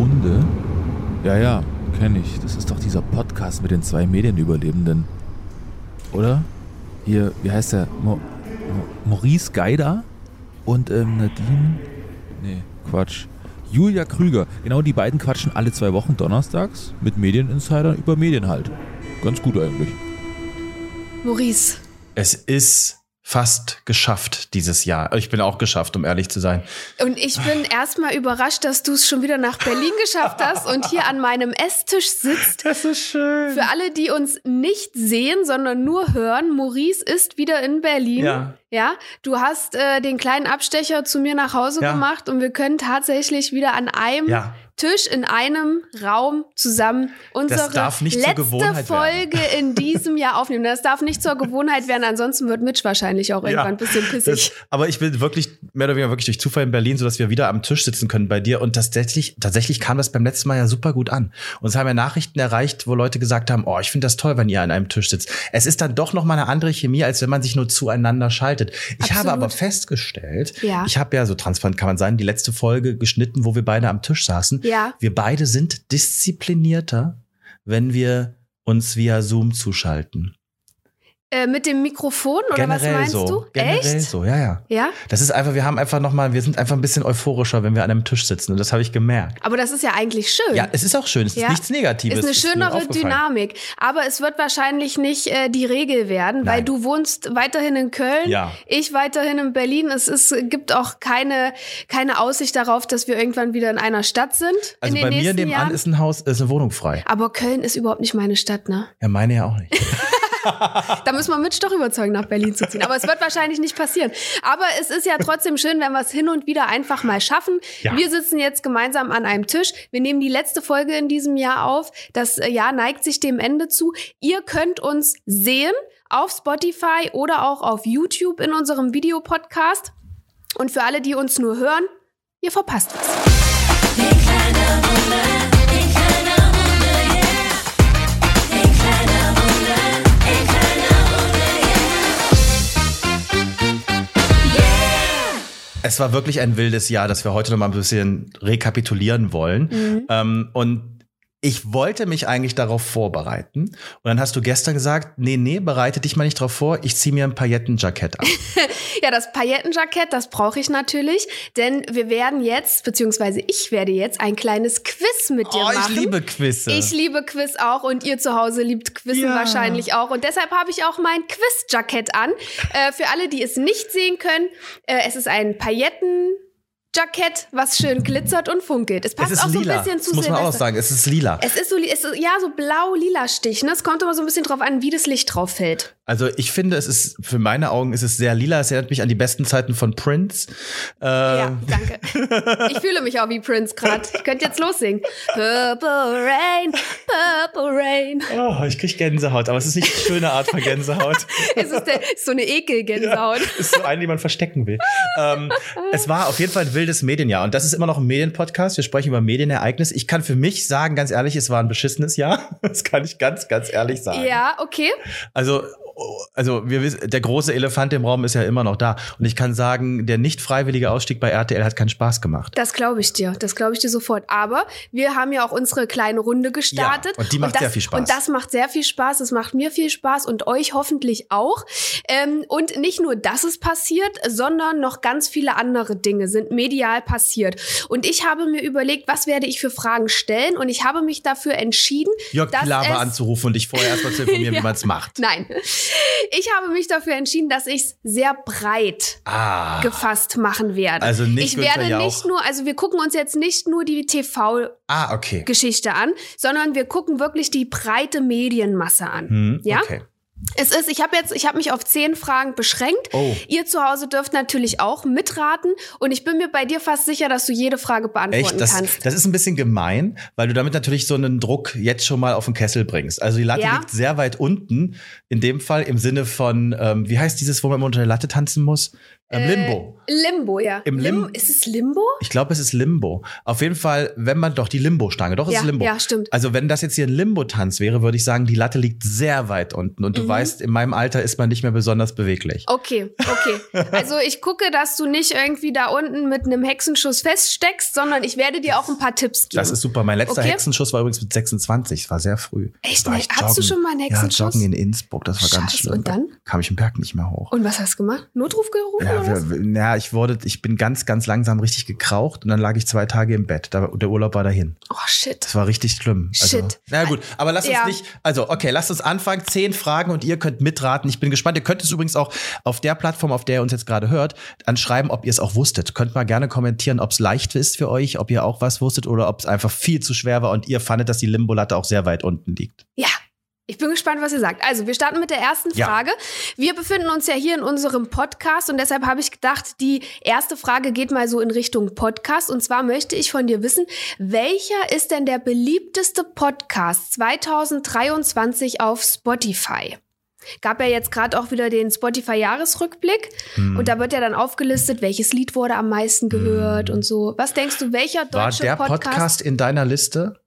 Runde? Ja, ja, kenne ich. Das ist doch dieser Podcast mit den zwei Medienüberlebenden. Oder? Hier, wie heißt der? Mo Mo Maurice Geider und ähm, Nadine. Nee, Quatsch. Julia Krüger. Genau die beiden quatschen alle zwei Wochen donnerstags mit Medieninsidern über Medien halt. Ganz gut eigentlich. Maurice. Es ist fast geschafft dieses Jahr. Ich bin auch geschafft, um ehrlich zu sein. Und ich bin erstmal überrascht, dass du es schon wieder nach Berlin geschafft hast und hier an meinem Esstisch sitzt. Das ist schön. Für alle, die uns nicht sehen, sondern nur hören, Maurice ist wieder in Berlin. Ja. Ja, du hast äh, den kleinen Abstecher zu mir nach Hause Ja. gemacht und wir können tatsächlich wieder an einem Ja. Tisch in einem Raum zusammen unsere letzte Folge in diesem Jahr aufnehmen. Das darf nicht zur Gewohnheit werden, ansonsten wird Mitch wahrscheinlich auch irgendwann ein bisschen pissig. Das, aber ich bin wirklich mehr oder weniger wirklich durch Zufall in Berlin, so dass wir wieder am Tisch sitzen können bei dir. Und tatsächlich, tatsächlich kam das beim letzten Mal ja super gut an. Und es haben ja Nachrichten erreicht, wo Leute gesagt haben, oh, ich finde das toll, wenn ihr an einem Tisch sitzt. Es ist dann doch noch mal eine andere Chemie, als wenn man sich nur zueinander schaltet. Ich Absolut. habe aber festgestellt, Ja. ich habe ja so transparent kann man sein, die letzte Folge geschnitten, wo wir beide am Tisch saßen. Ja. Wir beide sind disziplinierter, wenn wir uns via Zoom zuschalten. Äh, mit dem Mikrofon oder was Generell meinst so. du? Generell Echt? so, ja, ja. Ja, Das ist einfach, wir haben einfach nochmal, wir sind einfach ein bisschen euphorischer, wenn wir an einem Tisch sitzen. Und das habe ich gemerkt. aber das ist ja eigentlich schön. Ja, es ist auch schön. Es ist Ja. nichts Negatives. Ist eine Es schönere aufgefallen. Dynamik. Aber es wird wahrscheinlich nicht äh, die Regel werden, weil Nein. du wohnst weiterhin in Köln, Ja. ich weiterhin in Berlin. Es ist, gibt auch keine, keine Aussicht darauf, dass wir irgendwann wieder in einer Stadt sind. Also bei mir nebenan Jahren. ist ein Haus, ist eine Wohnung frei. aber Köln ist überhaupt nicht meine Stadt, ne? Ja, meine ja auch nicht. Da müssen wir Mitch doch überzeugen, nach Berlin zu ziehen. Aber es wird wahrscheinlich nicht passieren. Aber es ist ja trotzdem schön, wenn wir es hin und wieder einfach mal schaffen. Ja. Wir sitzen jetzt gemeinsam an einem Tisch. Wir nehmen die letzte Folge in diesem Jahr auf. Das äh, Jahr neigt sich dem Ende zu. Ihr könnt uns sehen auf Spotify oder auch auf YouTube in unserem Videopodcast. Und für alle, die uns nur hören, ihr verpasst was. Es war wirklich ein wildes Jahr, das wir heute noch mal ein bisschen rekapitulieren wollen. Mhm. Ähm, und ich wollte mich eigentlich darauf vorbereiten. Und dann hast du gestern gesagt, nee, nee, bereite dich mal nicht drauf vor, ich ziehe mir ein Paillettenjackett an. Ja, das Paillettenjackett, das brauche ich natürlich, denn wir werden jetzt, beziehungsweise ich werde jetzt ein kleines Quiz mit dir Oh, machen. ich liebe Quizze. Ich liebe Quiz auch und ihr zu Hause liebt Quizzen Ja. wahrscheinlich auch. Und deshalb habe ich auch mein Quiz-Jackett an. Äh, für alle, die es nicht sehen können, äh, es ist ein Pailletten. Jackett, was schön glitzert und funkelt. Es passt es auch so lila. ein bisschen zu das muss man auch Silvester. sagen, es ist lila. Es ist so, es ist, ja, so blau-lila Stich. Ne? Es kommt immer so ein bisschen drauf an, wie das Licht drauf fällt. Also ich finde, es ist für meine Augen ist es sehr lila. Es erinnert mich an die besten Zeiten von Prince. Äh, Ja, danke. Ich fühle mich auch wie Prince gerade. Ich könnte jetzt lossingen. Purple Rain, Rain. Oh, ich krieg Gänsehaut, aber es ist nicht die schöne Art von Gänsehaut. Es ist, der, so eine Ekelgänsehaut. ist so eine, die man verstecken will. ähm, es war auf jeden Fall ein wildes Medienjahr und das ist immer noch ein Medienpodcast. Wir sprechen über Medienereignisse. Ich kann für mich sagen, ganz ehrlich, es war ein beschissenes Jahr. Das kann ich ganz, ganz ehrlich sagen. Ja, okay. Also, also wir wissen, der große Elefant im Raum ist ja immer noch da. Und ich kann sagen, der nicht freiwillige Ausstieg bei RTL hat keinen Spaß gemacht. Das glaube ich dir. Das glaube ich dir sofort. Aber wir haben ja auch unsere kleine Runde gestartet. Ja, und die macht das, sehr viel Spaß. Und das macht sehr viel Spaß. Es macht mir viel Spaß und euch hoffentlich auch. Ähm, und nicht nur das ist passiert, sondern noch ganz viele andere Dinge sind medial passiert. Und ich habe mir überlegt, was werde ich für Fragen stellen? Und ich habe mich dafür entschieden, Jörg Pilawa anzurufen und dich vorher erstmal zu informieren, Ja. wie man es macht. Nein. Ich habe mich dafür entschieden, dass ich es sehr breit Ah. gefasst machen werde. Also nicht ich Günther werde Jauch. nicht nur, also wir gucken uns jetzt nicht nur die Ah, okay. TV-Geschichte an, sondern wir gucken wirklich die breite Medienmasse an. Hm, Ja? Okay. Es ist, ich habe jetzt, ich habe mich auf zehn Fragen beschränkt. Oh. Ihr zu Hause dürft natürlich auch mitraten und ich bin mir bei dir fast sicher, dass du jede Frage beantworten Echt? Das, kannst. das ist ein bisschen gemein, weil du damit natürlich so einen Druck jetzt schon mal auf den Kessel bringst. Also die Latte Ja. liegt sehr weit unten, in dem Fall im Sinne von, ähm, wie heißt dieses, wo man immer unter der Latte tanzen muss? Ähm, Limbo. Limbo, ja. Im Lim- ist es Limbo? Ich glaube, es ist Limbo. Auf jeden Fall, wenn man doch die Limbo-Stange, doch es Ja, ist Limbo. ja, stimmt. Also wenn das jetzt hier ein Limbo-Tanz wäre, würde ich sagen, die Latte liegt sehr weit unten und du Mhm. weißt, in meinem Alter ist man nicht mehr besonders beweglich. Okay, okay. Also ich gucke, dass du nicht irgendwie da unten mit einem Hexenschuss feststeckst, sondern ich werde dir auch ein paar Tipps geben. Das ist super. Mein letzter Okay. Hexenschuss war übrigens mit 26. Das war sehr früh. Echt? Da ich Hattest du schon mal einen Hexenschuss? Ja, joggen in Innsbruck. Das war ganz Scheiße, schlimm. und dann? Kam ich den Berg nicht mehr hoch. Und was hast du gemacht? Notruf gerufen Ja, oder was? ja, ich wurde, ich bin ganz, ganz langsam richtig gekraucht und dann lag ich zwei Tage im Bett. Da, der Urlaub war dahin. Oh shit. Das war richtig schlimm. Also, Shit. Na gut, aber lasst uns Ja. nicht. Also, okay, lasst uns anfangen. Zehn Fragen und ihr könnt mitraten. Ich bin gespannt. Ihr könnt es übrigens auch auf der Plattform, auf der ihr uns jetzt gerade hört, anschreiben, ob ihr es auch wusstet. Könnt mal gerne kommentieren, ob es leicht ist für euch, ob ihr auch was wusstet oder ob es einfach viel zu schwer war und ihr fandet, dass die Limbolatte auch sehr weit unten liegt. Ja. Ich bin gespannt, was ihr sagt. Also, wir starten mit der ersten Ja. Frage. Wir befinden uns ja hier in unserem Podcast und deshalb habe ich gedacht, die erste Frage geht mal so in Richtung Podcast. Und zwar möchte ich von dir wissen, welcher ist denn der beliebteste Podcast 2023 auf Spotify? Gab ja jetzt gerade auch wieder den Spotify-Jahresrückblick Hm. und da wird ja dann aufgelistet, welches Lied wurde am meisten gehört und so. Was denkst du, welcher War deutsche der Podcast in deiner Liste?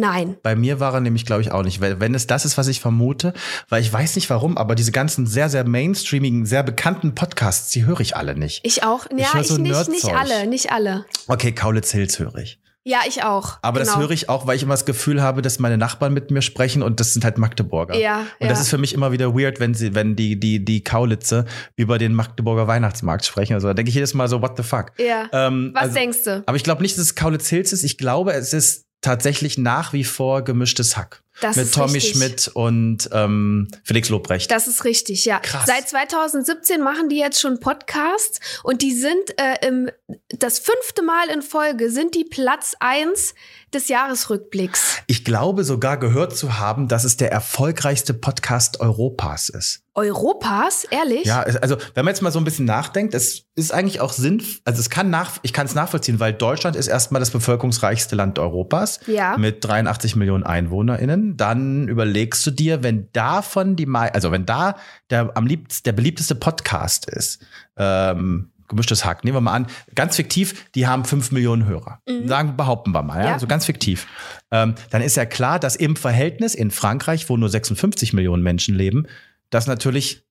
Nein. Bei mir war er nämlich, glaube ich, auch nicht. Weil, wenn es das ist, was ich vermute, weil ich weiß nicht warum, aber diese ganzen sehr, sehr mainstreamigen, sehr bekannten Podcasts, die höre ich alle nicht. Ich auch. Ja, ich, so nicht, nicht alle, nicht alle. Okay, Kaulitz Hills höre ich. Ja, ich auch. Aber genau. das höre ich auch, weil ich immer das Gefühl habe, dass meine Nachbarn mit mir sprechen und das sind halt Magdeburger. Ja, Und ja. das ist für mich immer wieder weird, wenn sie, wenn die, die, die Kaulitze über den Magdeburger Weihnachtsmarkt sprechen. Also da denke ich jedes Mal so, what the fuck? Ja. Ähm, Was also, denkst du? aber ich glaube nicht, dass es Kaulitz Hills ist. Ich glaube, es ist tatsächlich nach wie vor gemischtes Hack. Das mit ist Tommy richtig. Schmidt und ähm, Felix Lobrecht. Das ist richtig, ja. Krass. Seit 2017 machen die jetzt schon Podcasts und die sind äh, im, das fünfte Mal in Folge sind die Platz eins des Jahresrückblicks. ich glaube sogar gehört zu haben, dass es der erfolgreichste Podcast Europas ist. Europas, ehrlich? Ja, also wenn man jetzt mal so ein bisschen nachdenkt, es ist eigentlich auch Sinn, also es kann nach, ich kann es nachvollziehen, weil Deutschland ist erstmal das bevölkerungsreichste Land Europas Ja. mit 83 Millionen EinwohnerInnen. Dann überlegst du dir, wenn davon die, also wenn da der am liebsten, der beliebteste Podcast ist, ähm, gemischtes Hack, nehmen wir mal an, ganz fiktiv, die haben 5 Millionen Hörer. Sagen, behaupten wir mal, ja, Ja. also ganz fiktiv. Ähm, dann ist ja klar, dass im Verhältnis in Frankreich, wo nur 56 Millionen Menschen leben, das natürlich,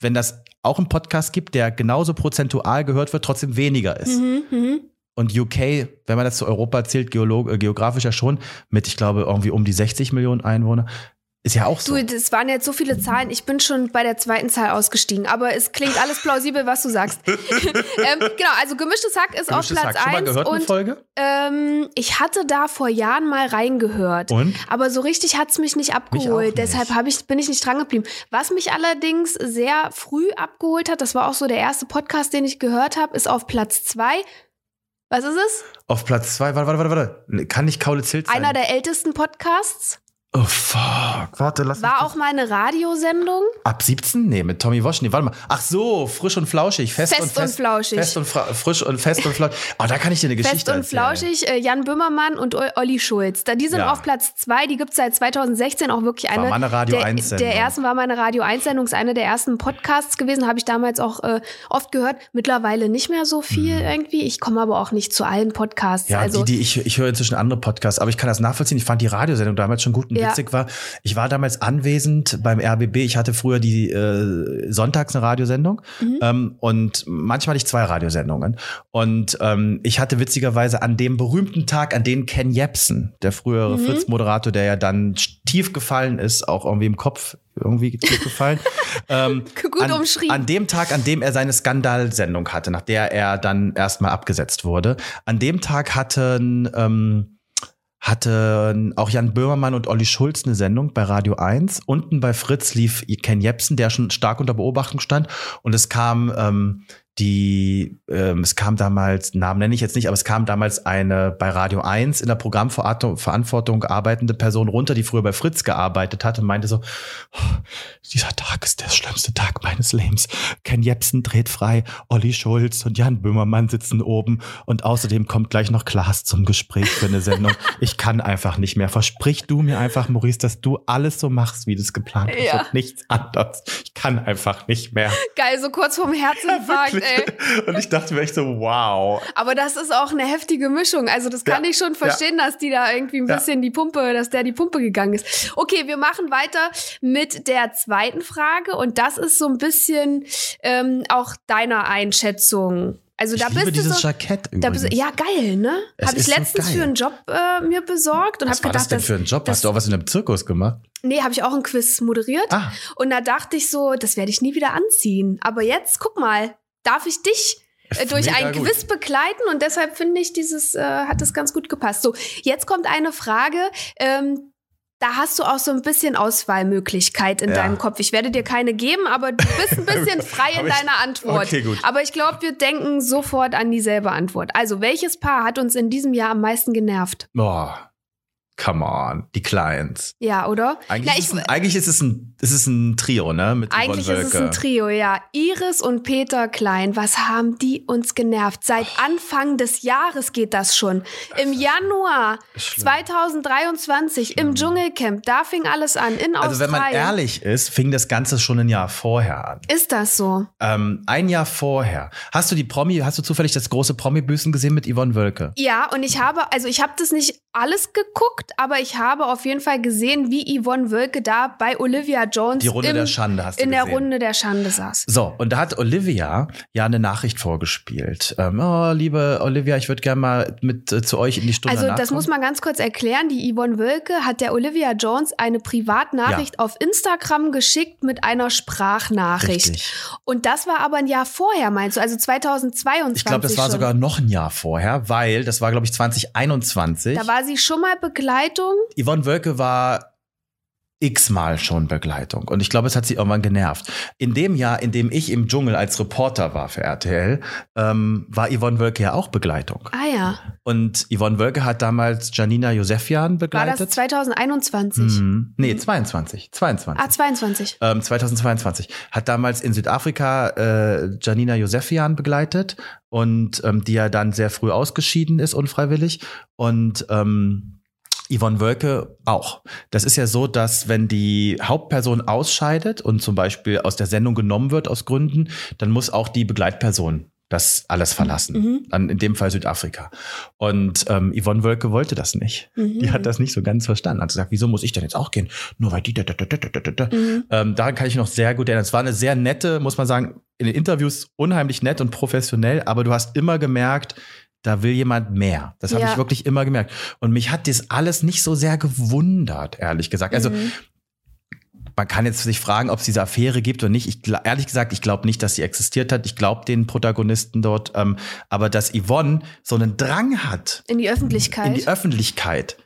wenn das auch einen Podcast gibt, der genauso prozentual gehört wird, trotzdem weniger ist. Mhm, mhm. Und UK, wenn man das zu Europa zählt, geolog äh, geografisch ja schon, mit, ich glaube, irgendwie um die 60 Millionen Einwohner, ist ja auch so. Du, das waren jetzt so viele Zahlen. Ich bin schon bei der zweiten Zahl ausgestiegen, aber es klingt alles plausibel, was du sagst. ähm, genau, also gemischtes Hack ist Gemischtes auf Hack. Platz Schon mal 1 gehört eine und Folge? ähm, ich hatte da vor Jahren mal reingehört. Und? Aber so richtig hat's mich nicht abgeholt. Mich nicht. Deshalb ich, bin ich nicht dran geblieben. Was mich allerdings sehr früh abgeholt hat, das war auch so der erste Podcast, den ich gehört habe, ist auf Platz zwei. Was ist es? Auf Platz zwei, warte, warte, warte, warte. Kann nicht Kaulitz Hills sein? Einer der ältesten Podcasts. Oh, fuck. Warte, lass mich War auch mal eine Radiosendung. Ab 17? Nee, mit Tommy Walsh. Nee, warte mal. Ach so, frisch und flauschig. Fest, Fest und flauschig. Fest und frisch und fest und flauschig. Oh, da kann ich dir eine Geschichte Fest und erzählen. flauschig, äh, Jan Böhmermann und O- Olli Schulz. Da, die sind Ja. auf Platz zwei. Die gibt's seit 2016 auch wirklich War eine. mal eine Radio der, 1 Sendung. der ersten war meine Radio 1 Sendung, ist eine der ersten Podcasts gewesen, habe ich damals auch äh, oft gehört. Mittlerweile nicht mehr so viel irgendwie. Ich komme aber auch nicht zu allen Podcasts. Ja, also die, die ich, ich höre inzwischen andere Podcasts, aber ich kann das nachvollziehen. Ich fand die Radiosendung damals schon gut und Ja. witzig war. Ich war damals anwesend beim RBB. Ich hatte früher die äh, sonntags eine Radiosendung Mhm. ähm, und manchmal hatte ich zwei Radiosendungen. Und ähm, ich hatte witzigerweise an dem berühmten Tag, an den Ken Jepsen, der frühere Mhm. Fritz-Moderator, der ja dann tief gefallen ist, auch irgendwie im Kopf irgendwie tief gefallen. ähm, Gut an, umschrieben. An dem Tag, an dem er seine Skandalsendung hatte, nach der er dann erstmal abgesetzt wurde, an dem Tag hatten, ähm, hatten auch Jan Böhmermann und Olli Schulz eine Sendung bei Radio 1. Unten bei Fritz lief Ken Jepsen, der schon stark unter Beobachtung stand. Und es kam ähm, die, ähm, es kam damals, Namen nenne ich jetzt nicht, aber es kam damals eine bei Radio 1 in der Programmverantwortung arbeitende Person runter, die früher bei Fritz gearbeitet hat und meinte so, "Oh, dieser Tag ist der schlimmste Tag meines Lebens. Ken Jepsen dreht frei, Olli Schulz und Jan Böhmermann sitzen oben und außerdem kommt gleich noch Klaas zum Gespräch für eine Sendung. Ich kann einfach nicht mehr. Versprich du mir einfach, Maurice, dass du alles so machst, wie du es geplant hast Ja. und nichts anderes. Ich kann einfach nicht mehr. Geil, so kurz vorm Herzinfarkt, ey. Und ich dachte mir echt so, wow. Aber das ist auch eine heftige Mischung. Also das kann Ja, ich schon verstehen, dass die da irgendwie ein Ja. bisschen die Pumpe, dass der die Pumpe gegangen ist. Okay, wir machen weiter mit der zweiten Frage und das ist so ein bisschen ähm, auch deiner Einschätzung. Also da ich liebe bist du dieses so. Jackett Da bist übrigens. ja, geil, ne? Habe ich so letztens geil. für einen Job äh, mir besorgt und Was habe war gedacht, das denn das, für ein Job? das- Hast du auch was in einem Zirkus gemacht? nee, habe ich auch einen Quiz moderiert. Ah, Und da dachte ich so, das werde ich nie wieder anziehen. Aber jetzt, guck mal, darf ich dich äh, durch Mega ein gut. Quiz begleiten und deshalb finde ich, dieses äh, hat es ganz gut gepasst. So, jetzt kommt eine Frage. Ähm, da hast du auch so ein bisschen Auswahlmöglichkeit in Ja. deinem Kopf. Ich werde dir keine geben, aber du bist ein bisschen frei in deiner Antwort. Okay, gut. Aber ich glaube, wir denken sofort an dieselbe Antwort. Also, welches Paar hat uns in diesem Jahr am meisten genervt? boah. Come on, die Clients. Ja, oder? Eigentlich, Na, ist, ich- ein, eigentlich ist es ein, ist es ein Trio, ne? Mit Eigentlich Yvonne ist es ein Trio, ja. Iris und Peter Klein, was haben die uns genervt? Seit Oh. Anfang des Jahres geht das schon. Im Januar Schlimm. 2023 im Dschungelcamp, da fing alles an, in Also wenn man Australien. ehrlich ist, fing das Ganze schon ein Jahr vorher an. ist das so? Ähm, ein Jahr vorher. Hast du die Promi, hast du zufällig das große Promi-Büßen gesehen mit Yvonne Wölke? Ja, und ich habe, also ich habe das nicht alles geguckt, aber ich habe auf jeden Fall gesehen, wie Yvonne Wölke da bei Olivia Jones im, der Schande in der. Runde der Schande saß. So, und da hat Olivia ja eine Nachricht vorgespielt. Ähm, oh, liebe Olivia, ich würde gerne mal mit äh, zu euch in die Stunde Also das nachkommen. muss man ganz kurz erklären. Die Yvonne Wölke hat der Olivia Jones eine Privatnachricht auf Instagram geschickt mit einer Sprachnachricht. Richtig. Und das war aber ein Jahr vorher, meinst du? Also 2022 Ich glaube, das war schon. sogar noch ein Jahr vorher, weil das war, glaube ich, 2021. Da war sie schon mal Begleitung. Yvonne Wölke war x-mal schon Begleitung. Und ich glaube, es hat sie irgendwann genervt. In dem Jahr, in dem ich im Dschungel als Reporter war für RTL, ähm, war Yvonne Wölke ja auch Begleitung. Ah ja. Und Yvonne Wölke hat damals Janina Josefian War begleitet. das 2021? Mhm. Nee, 22. 22. Ah, 22. Ähm, 2022. Hat damals in Südafrika äh, Janina Josefian begleitet und ähm, die ja dann sehr früh ausgeschieden ist, unfreiwillig. Und ähm, Yvonne Wölke auch. Das ist ja so, dass wenn die Hauptperson ausscheidet und zum Beispiel aus der Sendung genommen wird aus Gründen, dann muss auch die Begleitperson das alles verlassen. Mhm. An, in dem Fall Südafrika. Und ähm, Yvonne Wölke wollte das nicht. Mhm. Die hat das nicht so ganz verstanden. Hat gesagt, wieso muss ich denn jetzt auch gehen? Nur weil die. Da, da, da, da, da, da, da. Mhm. Ähm, daran kann ich noch sehr gut erinnern. Es war eine sehr nette, muss man sagen, in den Interviews unheimlich nett und professionell, aber du hast immer gemerkt, da will jemand mehr. Das habe Ja. ich wirklich immer gemerkt. Und mich hat das alles nicht so sehr gewundert, ehrlich gesagt. Also Mhm. man kann jetzt sich fragen, ob es diese Affäre gibt oder nicht. Ich, ehrlich gesagt, ich glaube nicht, dass sie existiert hat. Ich glaube den Protagonisten dort. Ähm, aber dass Yvonne so einen Drang hat, In die Öffentlichkeit. in die Öffentlichkeit.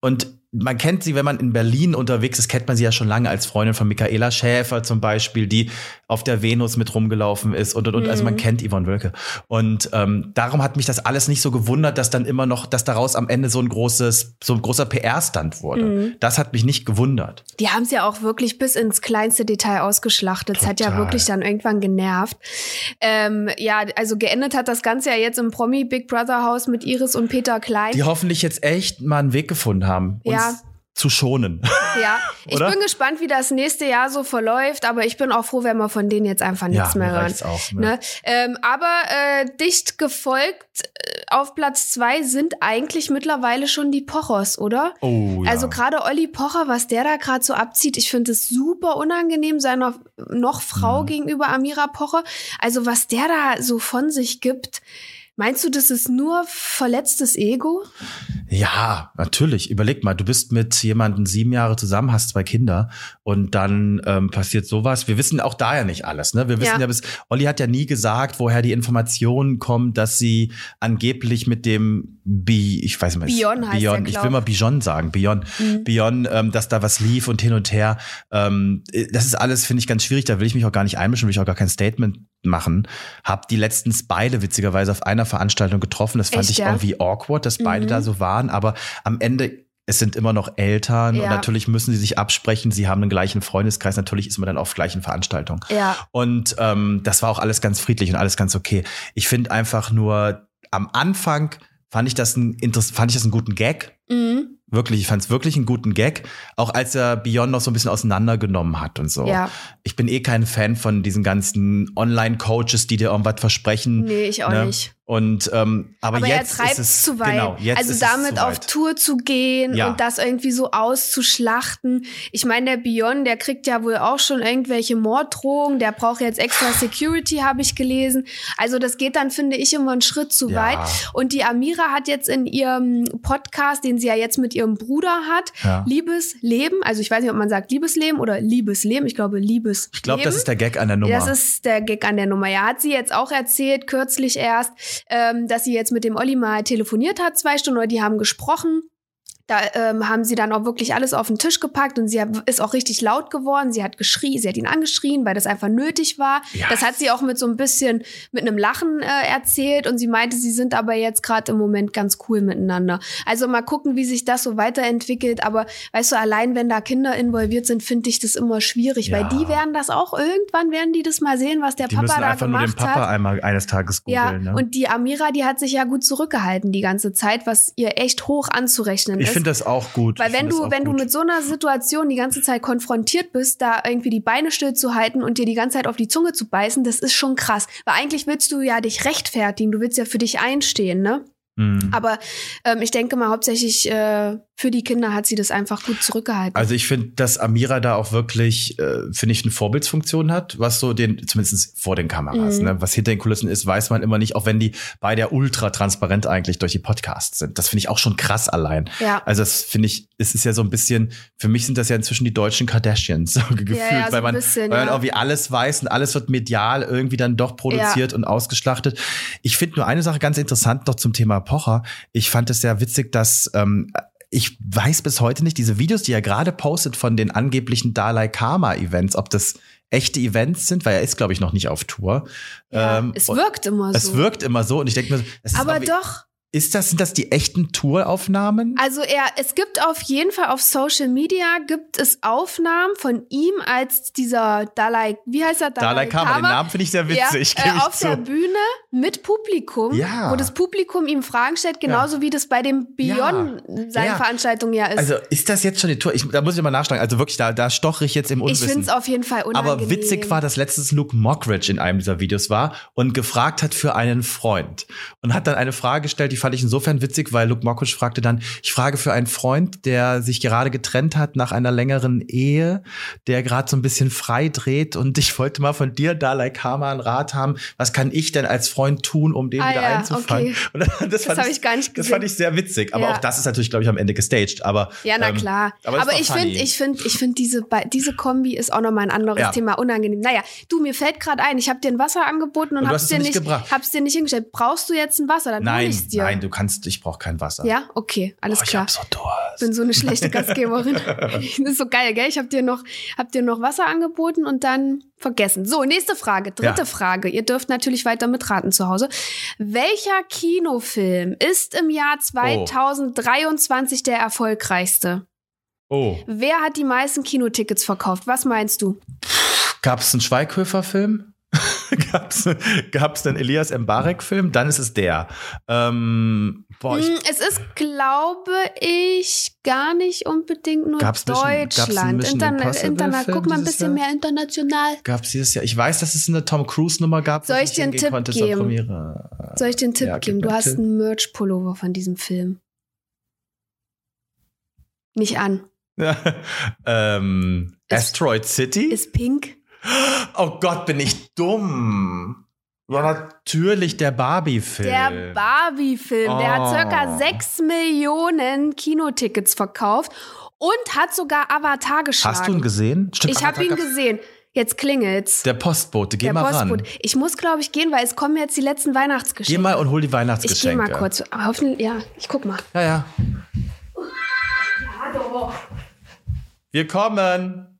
Und man kennt sie, wenn man in Berlin unterwegs ist, kennt man sie ja schon lange als Freundin von Michaela Schäfer zum Beispiel, die auf der Venus mit rumgelaufen ist und und und. Also man Mhm. kennt Yvonne Wölke. Und ähm, darum hat mich das alles nicht so gewundert, dass dann immer noch, dass daraus am Ende so ein großes, so ein großer PR-Stand wurde. Mhm. Das hat mich nicht gewundert. Die haben es ja auch wirklich bis ins kleinste Detail ausgeschlachtet. Es hat ja wirklich dann irgendwann genervt. Ähm, ja, also geendet hat das Ganze ja jetzt im Promi Big Brother Haus mit Iris und Peter Klein. Die hoffentlich jetzt echt mal einen Weg gefunden haben, uns Ja. Zu schonen. Ja, ich bin gespannt, wie das nächste Jahr so verläuft, aber ich bin auch froh, wenn wir von denen jetzt einfach nichts ja, mehr hören. auch. Ne? Ne? Ähm, aber äh, dicht gefolgt äh, auf Platz zwei sind eigentlich mittlerweile schon die Pochers, oder? Oh, ja. Also gerade Olli Pocher, was der da gerade so abzieht, ich finde es super unangenehm seiner noch Frau Mhm. gegenüber Amira Pocher. Also was der da so von sich gibt, meinst du, das ist nur verletztes Ego? Ja, natürlich. Überleg mal, du bist mit jemandem sieben Jahre zusammen, hast zwei Kinder und dann ähm, passiert sowas. Wir wissen auch da ja nicht alles. Ne? Wir wissen Ja. ja, bis Olli hat ja nie gesagt, woher die Information kommt, dass sie angeblich mit dem Bi, ich weiß nicht, Bion heißt Bion, der, ich will mal Bijon sagen, Bion, Mhm. Bion, ähm, dass da was lief und hin und her. Ähm, äh, das ist alles, finde ich, ganz schwierig. Da will ich mich auch gar nicht einmischen, will ich auch gar kein Statement machen. Hab die letztens beide witzigerweise auf einer Veranstaltung getroffen. Das fand Echt, ich ja? irgendwie awkward, dass beide Mhm. da so waren. Aber am Ende es sind immer noch Eltern Ja. und natürlich müssen sie sich absprechen. Sie haben einen gleichen Freundeskreis. Natürlich ist man dann auf gleichen Veranstaltungen. Ja. Und ähm, das war auch alles ganz friedlich und alles ganz okay. Ich finde einfach nur am Anfang fand ich das ein fand ich das einen guten Gag, Mhm. Wirklich, ich fand es wirklich einen guten Gag. Auch als er Beyond noch so ein bisschen auseinandergenommen hat und so. Ja. Ich bin eh kein Fan von diesen ganzen Online-Coaches, die dir irgendwas versprechen. Nee, ich auch ne? nicht. Und ähm, aber, Aber jetzt er treibt ist es zu weit. Genau, jetzt also damit auf. Tour zu gehen Ja. und das irgendwie so auszuschlachten. Ich meine, der Beyond, der kriegt ja wohl auch schon irgendwelche Morddrohungen. Der braucht jetzt extra Security, habe ich gelesen. Also das geht dann, finde ich, immer einen Schritt zu Ja. weit. Und die Amira hat jetzt in ihrem Podcast, den sie ja jetzt mit ihrem Bruder hat, Ja. Liebesleben, also ich weiß nicht, ob man sagt Liebesleben oder Liebesleben. Ich glaube Liebesleben. Ich glaube, das ist der Gag an der Nummer. Das ist der Gag an der Nummer. Ja, hat sie jetzt auch erzählt, kürzlich erst, ähm, dass sie jetzt mit dem Olli mal telefoniert hat, zwei Stunden, oder die haben gesprochen. Da ähm, haben sie dann auch wirklich alles auf den Tisch gepackt und sie hat- ist auch richtig laut geworden. Sie hat geschrien, sie hat ihn angeschrien, weil das einfach nötig war. Ja. Das hat sie auch mit so ein bisschen mit einem Lachen äh, erzählt und sie meinte, sie sind aber jetzt gerade im Moment ganz cool miteinander. Also mal gucken, wie sich das so weiterentwickelt. Aber weißt du, allein wenn da Kinder involviert sind, finde ich das immer schwierig, weil Ja. die werden das auch irgendwann werden die das mal sehen, was der die Papa müssen da einfach nur gemacht den Papa hat. einmal eines Tages Ja, googeln. ne? und die Amira, die hat sich ja gut zurückgehalten die ganze Zeit, was ihr echt hoch anzurechnen ich ist. Finde das auch gut. Weil Ich wenn du, wenn du gut. mit so einer Situation die ganze Zeit konfrontiert bist, da irgendwie die Beine stillzuhalten und dir die ganze Zeit auf die Zunge zu beißen, das ist schon krass. Weil eigentlich willst du ja dich rechtfertigen, du willst ja für dich einstehen, ne? Mhm. Aber ähm, ich denke mal, hauptsächlich äh, für die Kinder hat sie das einfach gut zurückgehalten. Also ich finde, dass Amira da auch wirklich, äh, finde ich, eine Vorbildsfunktion hat, was so den, zumindest vor den Kameras, Mhm. ne? Was hinter den Kulissen ist, weiß man immer nicht, auch wenn die beide ja ultra transparent eigentlich durch die Podcasts sind. Das finde ich auch schon krass allein. ja. Also das finde ich, es ist ja so ein bisschen, für mich sind das ja inzwischen die deutschen Kardashians so gefühlt, ja, so weil man, bisschen, weil man ja. irgendwie alles weiß und alles wird medial irgendwie dann doch produziert und ausgeschlachtet. Ich finde nur eine Sache ganz interessant noch zum Thema Pocher. Ich fand es sehr witzig, dass ähm, ich weiß bis heute nicht, diese Videos, die er gerade postet von den angeblichen Dalai Karma Events, ob das echte Events sind, weil er ist, glaube ich, noch nicht auf Tour. ja. Ähm, es wirkt immer so. Es wirkt immer so und ich denke mir, es ist Aber irgendwie- doch. Ist das, sind das die echten Touraufnahmen? Also er, es gibt auf jeden Fall auf Social Media gibt es Aufnahmen von ihm als dieser Dalai, wie heißt er? Dalai Karma, den Namen finde ich sehr witzig. Ja, äh, ich auf der Bühne mit Publikum, Ja. wo das Publikum ihm Fragen stellt, genauso wie das bei dem Beyond seine Ja. Veranstaltung ja ist. Also ist das jetzt schon die Tour? Ich, da muss ich mal nachschlagen. Also wirklich, da, da stoche ich jetzt im ich Unwissen. finde es auf jeden Fall unangenehm. Aber witzig war, dass letztens Luke Mockridge in einem dieser Videos war und gefragt hat für einen Freund. Und hat dann eine Frage gestellt, die fand ich insofern witzig, weil Luke Mockridge fragte dann, ich frage für einen Freund, der sich gerade getrennt hat nach einer längeren Ehe, der gerade so ein bisschen frei dreht und ich wollte mal von dir, Dalai Karma, einen Rat haben. Was kann ich denn als Freund tun, um den Ah wieder ja, einzufangen? okay. Und das, das, fand hab ich gar nicht Das gesehen. fand ich sehr witzig. Aber Ja. auch das ist natürlich, glaube ich, am Ende gestaged. Aber, Ja, na ähm, klar. aber, Aber, ich finde, ich finde, ich finde diese diese Kombi ist auch noch mal ein anderes Ja. Thema, unangenehm. Naja, du mir fällt gerade ein, ich habe dir ein Wasser angeboten und, Und hab's es dir nicht nicht, hab's dir nicht hingestellt. Brauchst du jetzt ein Wasser? Dann hol Nein, ich's dir. nein, du kannst, ich brauche kein Wasser. Ja, okay, alles Oh, ich klar. hab so Durst. bin so eine schlechte Gastgeberin. das ist so geil, gell? Ich habe dir noch, hab dir noch Wasser angeboten und dann vergessen. So, nächste Frage, dritte Ja. Frage. Ihr dürft natürlich weiter mitraten zu Hause. Welcher Kinofilm ist im Jahr 2023 der erfolgreichste? Oh. Wer hat die meisten Kinotickets verkauft? Was meinst du? Gab es einen Schweighöfer-Film? gab's, gab's einen Elias Mbarek-Film? Dann ist es der. Ähm, boah, ich, Hm, es ist, glaube ich, gar nicht unbedingt nur Gab's gab's Deutschland. Mission Impossible Interna Film guck mal ein bisschen Jahr? mehr international. gab's dieses Jahr. Ich weiß, dass es eine Tom Cruise-Nummer gab. Soll ich dir einen Tipp konnte geben? Soll ich dir einen Tipp Ja, geben? Du hast Tipp. einen Merch-Pullover von diesem Film. Nicht an. ähm, Asteroid City? Ist pink? Oh Gott, bin ich dumm. Ja, natürlich der Barbie-Film. Der Barbie-Film. Der hat Oh. circa 6 Millionen Kinotickets verkauft und hat sogar Avatar geschlagen. Hast du ihn gesehen? Stimmt, Ich habe ihn gesehen. Jetzt klingelt's. Der Postbote, geh Der mal Postbote. ran. Ich muss, glaube ich, gehen, weil es kommen jetzt die letzten Weihnachtsgeschenke. Geh mal und hol die ich gehe Weihnachtsgeschenke. mal kurz. Aber hoffentlich, ja, ich guck mal. Ja, ja. Wir kommen.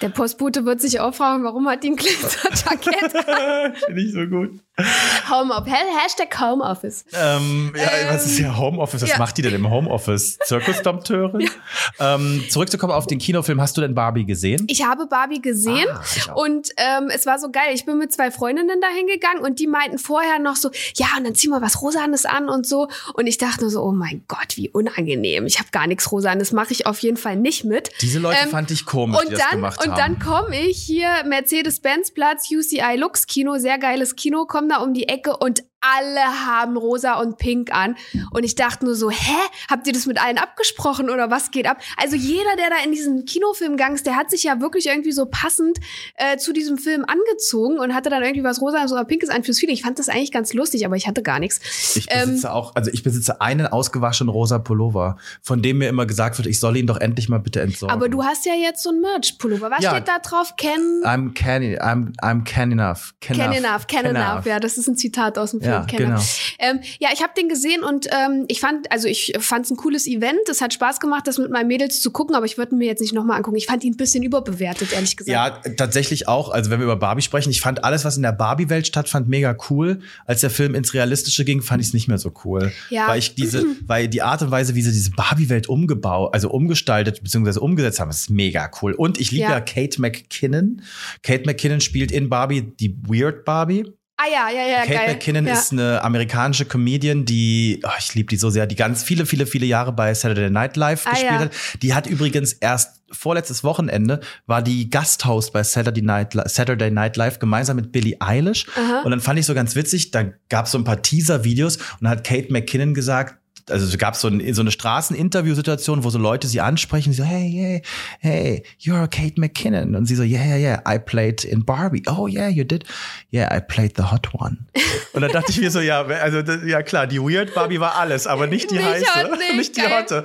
Der Postbote wird sich auch fragen, warum hat die ein Glitzerjackett? Finde ich so gut. Homeoffice. Hashtag Homeoffice. Ähm, ja, was ist ja Homeoffice? Was ja. macht die denn im Homeoffice? Zirkusdompteure? ähm, zurückzukommen auf den Kinofilm, hast du denn Barbie gesehen? Ich habe Barbie gesehen Ah, und ähm, es war so geil. Ich bin mit zwei Freundinnen dahin gegangen und die meinten vorher noch so, ja, und dann zieh mal was Rosanes an und so. Und ich dachte nur so, oh mein Gott, wie unangenehm. Ich habe gar nichts Rosanes, mache ich auf jeden Fall nicht mit. Diese Leute Ähm, fand ich komisch, die Und das dann, gemacht und haben. dann komme ich hier, Mercedes-Benz-Platz, UCI Lux Kino, sehr geiles Kino, komm da um die Ecke und alle haben rosa und pink an. Und ich dachte nur so, hä? Habt ihr das mit allen abgesprochen oder was geht ab? Also jeder, der da in diesen Kinofilm gang ist, der hat sich ja wirklich irgendwie so passend äh, zu diesem Film angezogen und hatte dann irgendwie was rosa oder pinkes an fürs Feeling. Ich fand das eigentlich ganz lustig, aber ich hatte gar nichts. Ich besitze auch, also ich besitze einen ausgewaschenen rosa Pullover, von dem mir immer gesagt wird, ich soll ihn doch endlich mal bitte entsorgen. Aber du hast ja jetzt so ein Merch-Pullover. Was Ja. steht da drauf? Ken, I'm can, I'm, I'm can enough. Can, Can enough, can enough. Ja, das ist ein Zitat aus dem Film. Ja, Can genau. enough. Ähm, ja, ich habe den gesehen und ähm, ich fand, also ich fand es ein cooles Event. Es hat Spaß gemacht, das mit meinen Mädels zu gucken, aber ich würde mir jetzt nicht nochmal angucken. Ich fand ihn ein bisschen überbewertet, ehrlich gesagt. Ja, tatsächlich auch. Also wenn wir über Barbie sprechen, ich fand alles, was in der Barbie-Welt stattfand, mega cool. Als der Film ins Realistische ging, fand ich es nicht mehr so cool. Ja. Weil ich diese, weil die Art und Weise, wie sie diese Barbie-Welt umgebaut, also umgestaltet bzw. umgesetzt haben, ist mega cool. Und ich liebe Ja. ja Kate McKinnon. Kate McKinnon spielt in Barbie die Weird Barbie. Ah ja, ja, ja, Kate geil. McKinnon ja. ist eine amerikanische Comedian, die, oh, ich liebe die so sehr, die ganz viele, viele, viele Jahre bei Saturday Night Live Ah, gespielt ja. hat. Die hat übrigens erst vorletztes Wochenende war die Gasthost bei Saturday Night, Saturday Night Live gemeinsam mit Billie Eilish. Aha. Und dann fand ich so ganz witzig, da gab es so ein paar Teaser-Videos und da hat Kate McKinnon gesagt, also es gab so, ein, so eine Straßeninterviewsituation, wo so Leute sie ansprechen, sie so, hey, hey, hey, you're Kate McKinnon. Und sie so, yeah, yeah, yeah, I played in Barbie. Oh, yeah, you did. Yeah, I played the hot one. Und dann dachte ich mir so, ja, also ja klar, die Weird Barbie war alles, aber nicht die Nicht heiße, hot, nee, nicht die geil. hotte.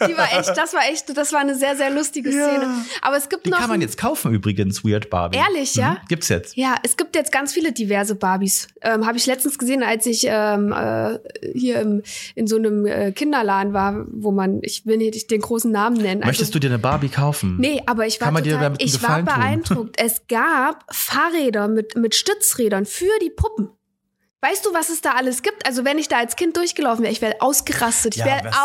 Ja, die war echt, das war echt, das war eine sehr, sehr lustige Szene. Aber es gibt Die noch. kann man jetzt kaufen übrigens, Weird Barbie. Ehrlich, ja? Mhm, gibt's jetzt. Ja, es gibt jetzt ganz viele diverse Barbies. Ähm, Habe ich letztens gesehen, als ich ähm, äh, hier im, in so einem äh, Kinderladen war, wo man, ich will nicht den großen Namen nennen. Möchtest du dir eine Barbie kaufen? Nee, aber ich war total, ich war beeindruckt. Es gab Fahrräder mit, mit Stützrädern für die Puppen. Weißt du, was es da alles gibt? Also wenn ich da als Kind durchgelaufen wäre, ich wäre ausgerastet. Ich Ja, wäre was- was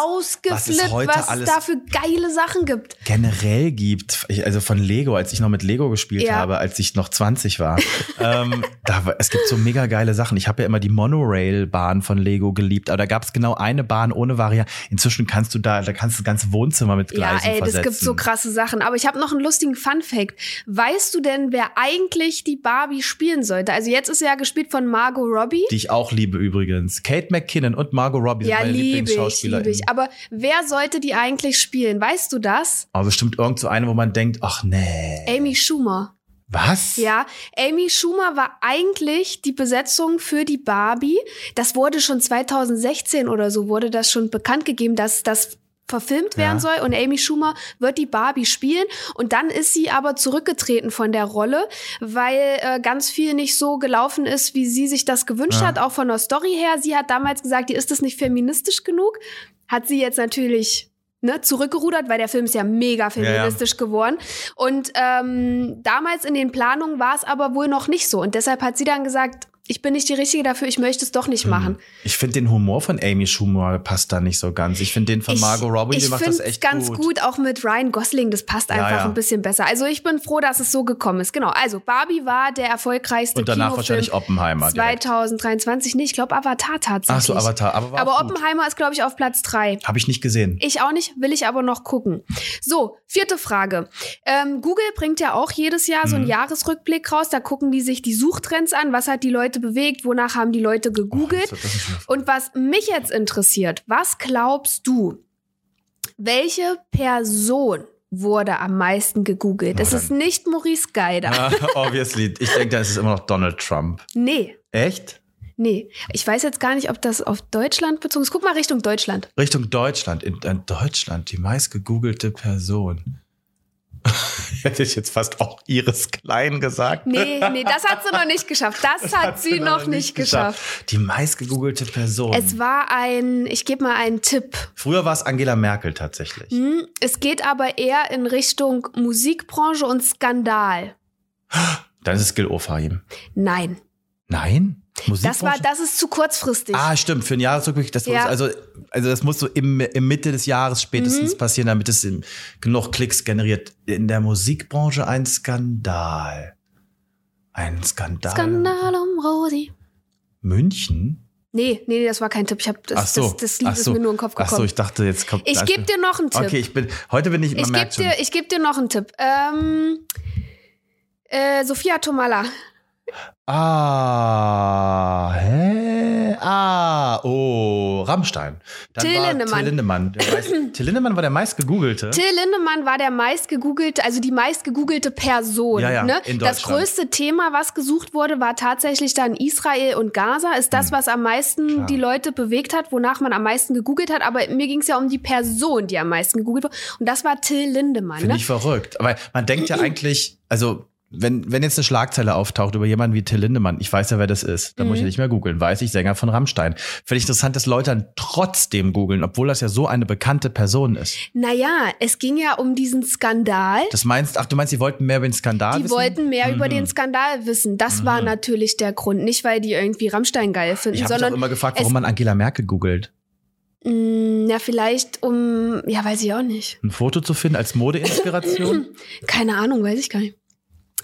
ausgeflippt, heute was, es da für geile Sachen gibt. generell gibt, also von Lego, als ich noch mit Lego gespielt Ja. habe, als ich noch 20 war. ähm, da, es gibt so mega geile Sachen. Ich habe ja immer die Monorail-Bahn von Lego geliebt, aber da gab es genau eine Bahn ohne Variante. Inzwischen kannst du da, da kannst du das ganze Wohnzimmer mit Ja, Gleisen ey, das versetzen. gibt so krasse Sachen. Aber ich habe noch einen lustigen Fun-Fact. Weißt du denn, wer eigentlich die Barbie spielen sollte? Also jetzt ist sie ja gespielt von Margot Robbie. Die ich auch liebe übrigens. Kate McKinnon und Margot Robbie ja, sind meine liebe ich, Lieblingsschauspielerinnen. liebe ich. Aber wer sollte die eigentlich spielen? Weißt du das? Aber bestimmt irgend so eine, wo man denkt, ach nee. Amy Schumer. Was? Ja, Amy Schumer war eigentlich die Besetzung für die Barbie. Das wurde schon 2016 oder so, wurde das schon bekannt gegeben, dass das verfilmt werden Ja. soll und Amy Schumer wird die Barbie spielen und dann ist sie aber zurückgetreten von der Rolle, weil äh, ganz viel nicht so gelaufen ist, wie sie sich das gewünscht Ja. hat, auch von der Story her. Sie hat damals gesagt, ihr ist das nicht feministisch genug. Hat sie jetzt natürlich ne, zurückgerudert, weil der Film ist ja mega ja. feministisch geworden. Und ähm, damals in den Planungen war es aber wohl noch nicht so. Und deshalb hat sie dann gesagt, ich bin nicht die Richtige dafür, ich möchte es doch nicht machen. Ich finde den Humor von Amy Schumer passt da nicht so ganz. Ich finde den von Margot Robbie, die ich macht das echt ganz gut. gut. auch mit Ryan Gosling, das passt Ja, einfach ja. ein bisschen besser. Also ich bin froh, dass es so gekommen ist. Genau, also Barbie war der erfolgreichste Und danach Kinofilm wahrscheinlich Oppenheimer. direkt. 2023. Nee, ich glaube Avatar tatsächlich. Ach so, Avatar. Aber, Aber. Oppenheimer ist, glaube ich, auf Platz drei. Habe ich nicht gesehen. Ich auch nicht, will ich aber noch gucken. So, vierte Frage. Ähm, Google bringt ja auch jedes Jahr Mhm. so einen Jahresrückblick raus. Da gucken die sich die Suchtrends an. Was hat die Leute bewegt? Wonach haben die Leute gegoogelt? Oh, Und was mich jetzt interessiert, was glaubst du, welche Person wurde am meisten gegoogelt? Es Na ist nicht Maurice Geider. Ah, obviously. Ich denke, das ist immer noch Donald Trump. Nee, Echt? nee. Ich weiß jetzt gar nicht, ob das auf Deutschland bezogen ist. Guck mal Richtung Deutschland. Richtung Deutschland. In, in Deutschland die meist gegoogelte Person. Hätte ich jetzt fast auch Iris Klein gesagt. Nee, nee, das hat sie noch nicht geschafft. Das, hat, sie noch nicht geschafft. Die meist gegoogelte Person. Es war ein, ich gebe mal einen Tipp. Früher war es Angela Merkel tatsächlich. Hm, Es geht aber eher in Richtung Musikbranche und Skandal. Dann ist es Gil Ofaim. Nein. Nein? Das war, das ist zu kurzfristig. Ah, stimmt, für ein Jahresrückblick. Das Ja. muss, also, also das muss so im, im Mitte des Jahres spätestens Mhm. passieren, damit es im, genug Klicks generiert. In der Musikbranche ein Skandal. Ein Skandal. Skandal um Rosi. München? Nee, nee, das war kein Tipp. Ich hab das, Ach so. das, das Lied so. ist mir nur in den Kopf Ach so, gekommen. ich dachte, jetzt kommt. ich gebe dir noch einen Tipp. Okay, ich bin, heute bin ich, man ich gebe dir, ich geb dir noch einen Tipp. Ähm, äh, Sophia Tomala. Ah, hä? Ah, oh, Rammstein. Dann Till war Lindemann. Till Lindemann. Der meist, Till Lindemann war der meist gegoogelte. Till Lindemann war der meistgegoogelte, also die meistgegoogelte Person. Ja, ja, ne? in das Deutschland. größte Thema, was gesucht wurde, war tatsächlich dann Israel und Gaza. Ist das, was am meisten Hm. Klar. die Leute bewegt hat, wonach man am meisten gegoogelt hat. Aber mir ging es ja um die Person, die am meisten gegoogelt wurde. Und das war Till Lindemann. Finde Ne? ich verrückt. Aber man denkt ja eigentlich, also wenn, wenn jetzt eine Schlagzeile auftaucht über jemanden wie Till Lindemann, ich weiß ja, wer das ist, dann muss ich Mhm. ja nicht mehr googeln, weiß ich, Sänger von Rammstein. Finde ich interessant, dass Leute dann trotzdem googeln, obwohl das ja so eine bekannte Person ist. Naja, es ging ja um diesen Skandal. Das meinst, ach, du meinst, sie wollten mehr über den Skandal Die wissen? wollten mehr über Mhm. den Skandal wissen. Das war natürlich der Grund. Nicht, weil die irgendwie Rammstein geil finden, Ich habe sondern auch immer gefragt, warum man Angela Merkel googelt. mh, ja, vielleicht um, ja, weiß ich auch nicht. Ein Foto zu finden als Modeinspiration? Keine Ahnung, weiß ich gar nicht.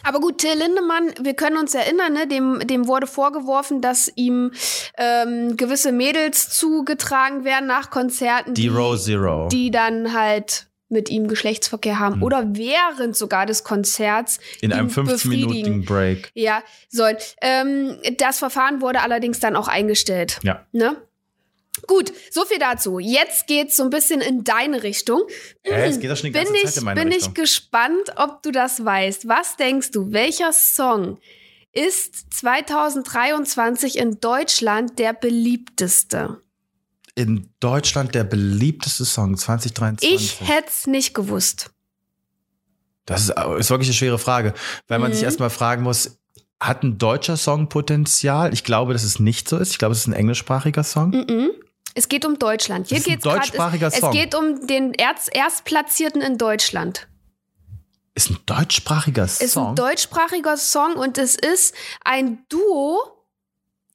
Aber gut, Till Lindemann, wir können uns erinnern, ne, dem, dem wurde vorgeworfen, dass ihm ähm, gewisse Mädels zugetragen werden nach Konzerten, Die Row Zero. die dann halt mit ihm Geschlechtsverkehr haben Hm. oder während sogar des Konzerts in einem ihn 15-minütigen befriedigen. Break. Ja, sollen. Ähm, das Verfahren wurde allerdings dann auch eingestellt. Ja. Ne? Gut, so viel dazu. Jetzt geht's so ein bisschen in deine Richtung. Hä, es geht doch schon die ganze bin Zeit ich, in meine bin Richtung. ich gespannt, ob du das weißt. Was denkst du, welcher Song ist 2023 in Deutschland der beliebteste? In Deutschland der beliebteste Song 2023. Ich hätt's nicht gewusst. Das ist, ist wirklich eine schwere Frage, weil man Mhm. sich erstmal fragen muss, hat ein deutscher Song Potenzial? Ich glaube, dass es nicht so ist. Ich glaube, es ist ein englischsprachiger Song. Mhm. Es geht um Deutschland. Hier ist deutschsprachiger es, Song. Es geht um den Erst Erstplatzierten in Deutschland. Ist ein deutschsprachiger ist Song. ein deutschsprachiger Song und es ist ein Duo,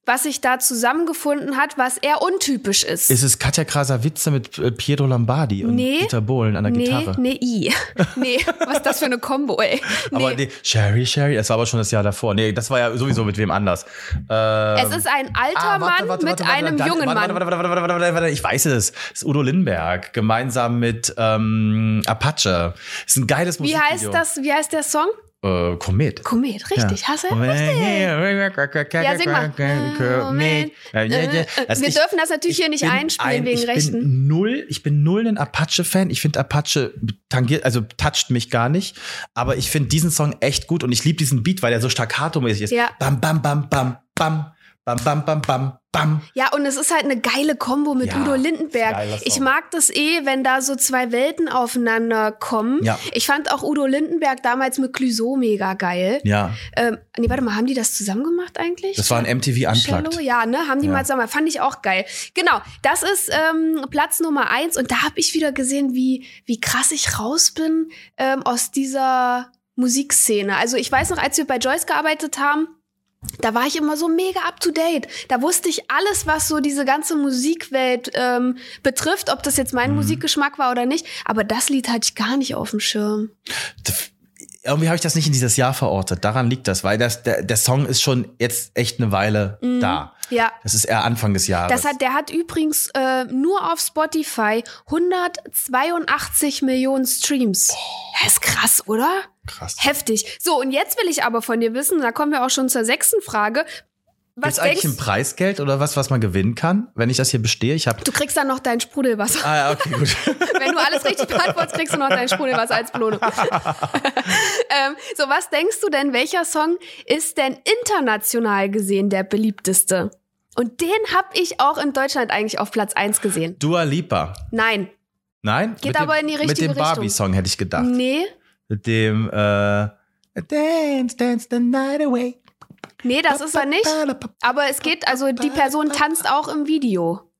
was sich da zusammengefunden hat, was eher untypisch ist. ist es Katja Krasavice mit äh, Pietro Lombardi und Nee. Dieter Bohlen an der nee, Gitarre? nee, i. nee, was ist das für eine Kombo, ey? Nee. Aber nee, Sherry, Sherry, das war aber schon das Jahr davor. Nee, das war ja sowieso mit wem anders. Ähm, es ist ein alter ah, warte, Mann warte, mit warte, warte, einem warte, jungen warte, Mann. Warte, warte, warte, warte, warte, warte, ich weiß es. Das ist Udo Lindenberg, gemeinsam mit ähm, Apache. Das ist ein geiles Wie Musikvideo. heißt das? Wie heißt der Song? äh, Komet. Komet, richtig. Ja. Hast du? Richtig. Ja, sing mal. Komet. Also Wir ich, dürfen das natürlich hier nicht einspielen ein, wegen ich Rechten. Bin null, ich bin null ein Apache-Fan. Ich finde Apache tangiert, also toucht mich gar nicht. Aber ich finde diesen Song echt gut und ich liebe diesen Beat, weil er so staccato-mäßig ist. Ja. Bam, bam, bam, bam, bam. Bam, bam, bam, bam, bam. Ja, und es ist halt eine geile Kombo mit Ja, Udo Lindenberg. Ich mag das eh, wenn da so zwei Welten aufeinander kommen. Ja. Ich fand auch Udo Lindenberg damals mit Clouseau mega geil. Ja, Ähm, nee, warte mal, haben die das zusammen gemacht eigentlich? das war ein MTV Cello? Unplugged. Ja, ne? Haben die Ja. mal zusammen. Fand ich auch geil. Genau, das ist ähm, Platz Nummer eins. Und da habe ich wieder gesehen, wie, wie krass ich raus bin ähm, aus dieser Musikszene. Also ich weiß noch, als wir bei Joyce gearbeitet haben, da war ich immer so mega up to date. Da wusste ich alles, was so diese ganze Musikwelt ähm, betrifft, ob das jetzt mein Mhm. Musikgeschmack war oder nicht. Aber das Lied hatte ich gar nicht auf dem Schirm. Irgendwie habe ich das nicht in dieses Jahr verortet. Daran liegt das, weil das, der, der Song ist schon jetzt echt eine Weile da. Ja. Das ist eher Anfang des Jahres. Das hat, der hat übrigens äh, nur auf Spotify 182 Millionen Streams. Das ist krass, oder? Krass. Heftig. So, und jetzt will ich aber von dir wissen, da kommen wir auch schon zur sechsten Frage. Was Ist eigentlich ein Preisgeld oder was, was man gewinnen kann, wenn ich das hier bestehe? Ich habe. du? kriegst dann noch dein Sprudelwasser. Ah, ja, okay, gut. Wenn du alles richtig beantwortest, kriegst du noch dein Sprudelwasser als Belohnung. ähm, so, was denkst du denn, welcher Song ist denn international gesehen der beliebteste? Und den habe ich auch in Deutschland eigentlich auf Platz 1 gesehen. Dua Lipa. Nein. Nein? Geht mit aber dem, in die Mit richtige dem Barbie-Song hätte ich gedacht. Nee. Mit dem, äh, Dance, dance the night away. Nee, das ist er nicht. Aber es geht, also die Person tanzt auch im Video.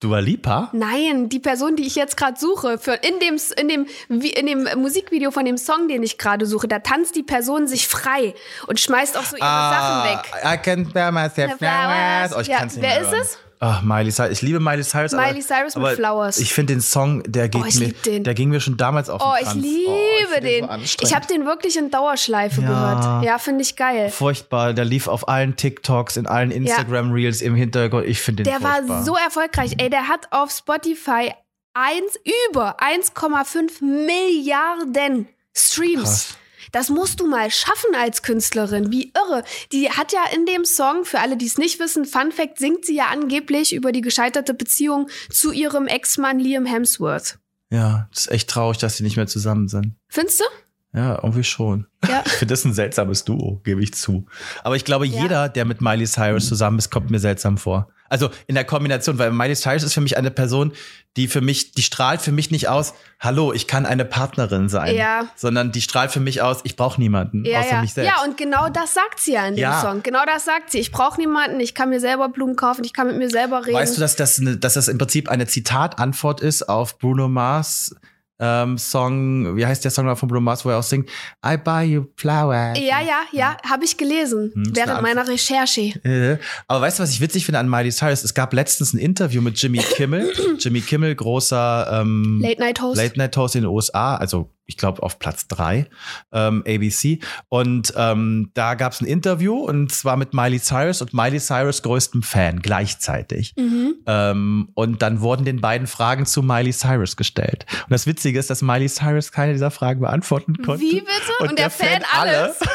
Dua Lipa? Nein, die Person, die ich jetzt gerade suche, für in dem in dem in dem Musikvideo von dem Song, den ich gerade suche, da tanzt die Person sich frei und schmeißt auch so ihre Sachen weg. Ah, I can bear myself flowers. Oh, ich Ja, kann's nicht wer mehr ist hören. es? Ach, Miley Cyrus. Ich liebe Miley Cyrus. Miley aber, Cyrus mit Flowers. Ich finde den Song, der geht Oh, ich mir, lieb den. der ging mir schon damals auf den Oh, ich Kranz. liebe ich find den. so ich habe den wirklich in Dauerschleife Ja. gehört. Ja, finde ich geil. furchtbar. Der lief auf allen TikToks, in allen Instagram Reels im Hintergrund. Ich finde den Der furchtbar. war so erfolgreich. Ey, der hat auf Spotify eins, über 1,5 Milliarden Streams. Krass. Das musst du mal schaffen als Künstlerin. Wie irre. Die hat ja in dem Song, für alle, die es nicht wissen, Fun Fact, singt sie ja angeblich über die gescheiterte Beziehung zu ihrem Ex-Mann Liam Hemsworth. Ja, das ist echt traurig, dass sie nicht mehr zusammen sind. Findest du? Ja, irgendwie schon. Ja. Ich finde das ein seltsames Duo, gebe ich zu. Aber ich glaube, Ja. jeder, der mit Miley Cyrus zusammen ist, kommt mir seltsam vor. Also in der Kombination, weil Miley Cyrus ist für mich eine Person, die für mich, die strahlt für mich nicht aus, hallo, ich kann eine Partnerin sein. Ja. Sondern die strahlt für mich aus, ich brauche niemanden, Ja, außer ja. mich selbst. ja, und genau das sagt sie ja in dem Ja. Song. Genau das sagt sie. Ich brauche niemanden, ich kann mir selber Blumen kaufen, ich kann mit mir selber reden. Weißt du, dass das, eine, dass das im Prinzip eine Zitatantwort ist auf Bruno Mars ähm, Song, wie heißt der Song von Bruno Mars, wo er auch singt, I buy you flowers. ja, ja, ja, habe ich gelesen Hm, während eine meiner Recherche. Äh, Aber weißt du, was ich witzig finde an Miley Cyrus? Es gab letztens ein Interview mit Jimmy Kimmel. Jimmy Kimmel, großer ähm, Late Night Host. Late Night Host in den USA, also ich glaube auf Platz drei ähm, ABC. Und ähm, da gab es ein Interview und zwar mit Miley Cyrus und Miley Cyrus größtem Fan gleichzeitig. Mhm. Ähm, und dann wurden den beiden Fragen zu Miley Cyrus gestellt. Und das Witzige ist, dass Miley Cyrus keine dieser Fragen beantworten konnte. Wie bitte? Und, der, Fan alles. Geil.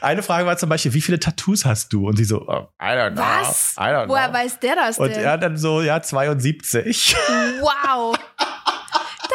Eine Frage war zum Beispiel, wie viele Tattoos hast du? Und sie so, oh, I don't know. Was? I don't know. Woher weiß der das Und denn? er dann so, ja, 72. Wow.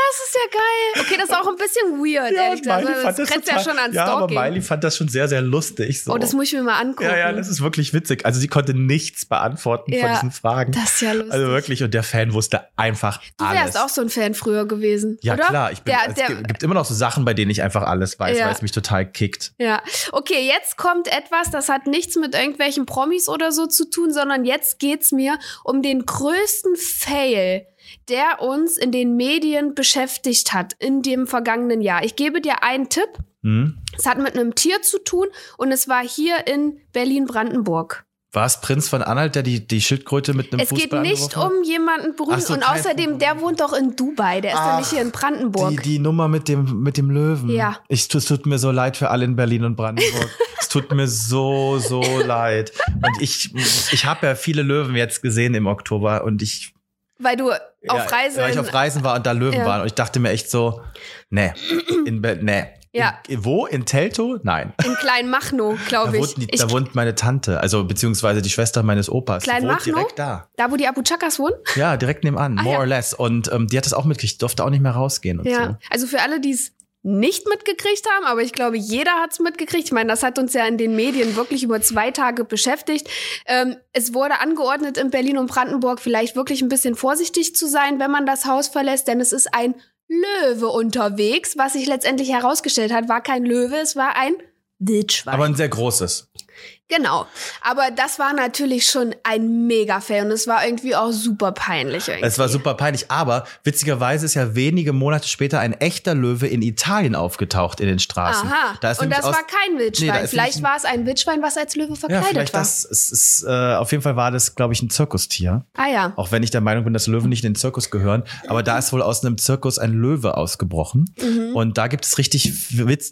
Das ist ja geil. Okay, das ist auch ein bisschen weird, ehrlich gesagt. Also, Das grenzt ja schon an ja, aber. Miley fand das schon sehr, sehr lustig. So. oh, das muss ich mir mal angucken. ja, ja, das ist wirklich witzig. Also sie konnte nichts beantworten von Ja, diesen Fragen. das ist ja lustig. Also wirklich, und der Fan wusste einfach Du alles. wärst auch so ein Fan früher gewesen, ja, oder? klar. Ich bin, der, es der, gibt immer noch so Sachen, bei denen ich einfach alles weiß, Ja. weil es mich total kickt. Ja, okay, jetzt kommt etwas, das hat nichts mit irgendwelchen Promis oder so zu tun, sondern jetzt geht's mir um den größten Fail, der uns in den Medien beschäftigt hat in dem vergangenen Jahr. Ich gebe dir einen Tipp. Hm? Es hat mit einem Tier zu tun und es war hier in Berlin-Brandenburg. War es Prinz von Anhalt, der die, die Schildkröte mit einem Es geht Fußball nicht angeworfen hat? um jemanden berühmt Ach so, und außerdem, der wohnt doch in Dubai, der ist doch nicht Ach, hier in Brandenburg. Die, die Nummer mit dem, mit dem Löwen. Ja. Ich, es tut mir so leid für alle in Berlin und Brandenburg. es tut mir so, so leid. Und ich, ich habe ja viele Löwen jetzt gesehen im Oktober und ich. Weil du ja, auf Reise Weil ich auf Reisen war und da Löwen Ja. waren. Und ich dachte mir echt so, nee. In, nee. Ja. In, wo? In Teltow? Nein. in Kleinmachnow, Da glaube ich. ich. da wohnt meine Tante, also beziehungsweise die Schwester meines Opas. Kleinmachnow? direkt da. Da, wo die Abu Chakas wohnen? Ja, direkt nebenan, Ah, more ja. or less. Und ähm, die hat das auch mitgekriegt, durfte auch nicht mehr rausgehen und Ja. so. Also für alle, die es nicht mitgekriegt haben, aber ich glaube, jeder hat es mitgekriegt. Ich meine, das hat uns ja in den Medien wirklich über zwei Tage beschäftigt. Ähm, es wurde angeordnet in Berlin und Brandenburg, vielleicht wirklich ein bisschen vorsichtig zu sein, wenn man das Haus verlässt, denn es ist ein Löwe unterwegs. Was sich letztendlich herausgestellt hat, war kein Löwe, es war ein Wildschwein. Aber ein sehr großes. Genau. Aber das war natürlich schon ein Mega-Fail und es war irgendwie auch super peinlich. Irgendwie. Es war super peinlich, aber witzigerweise ist ja wenige Monate später ein echter Löwe in Italien aufgetaucht in den Straßen. Aha. Da ist und das war kein Wildschwein. Nee, ist vielleicht war es ein Wildschwein, was als Löwe ja, verkleidet vielleicht war. das. Es ist, äh, auf jeden Fall war das, glaube ich, ein Zirkustier. Ah ja. Auch wenn ich der Meinung bin, dass Löwen nicht in den Zirkus gehören. Aber da ist wohl aus einem Zirkus ein Löwe ausgebrochen. Mhm. Und da gibt es richtig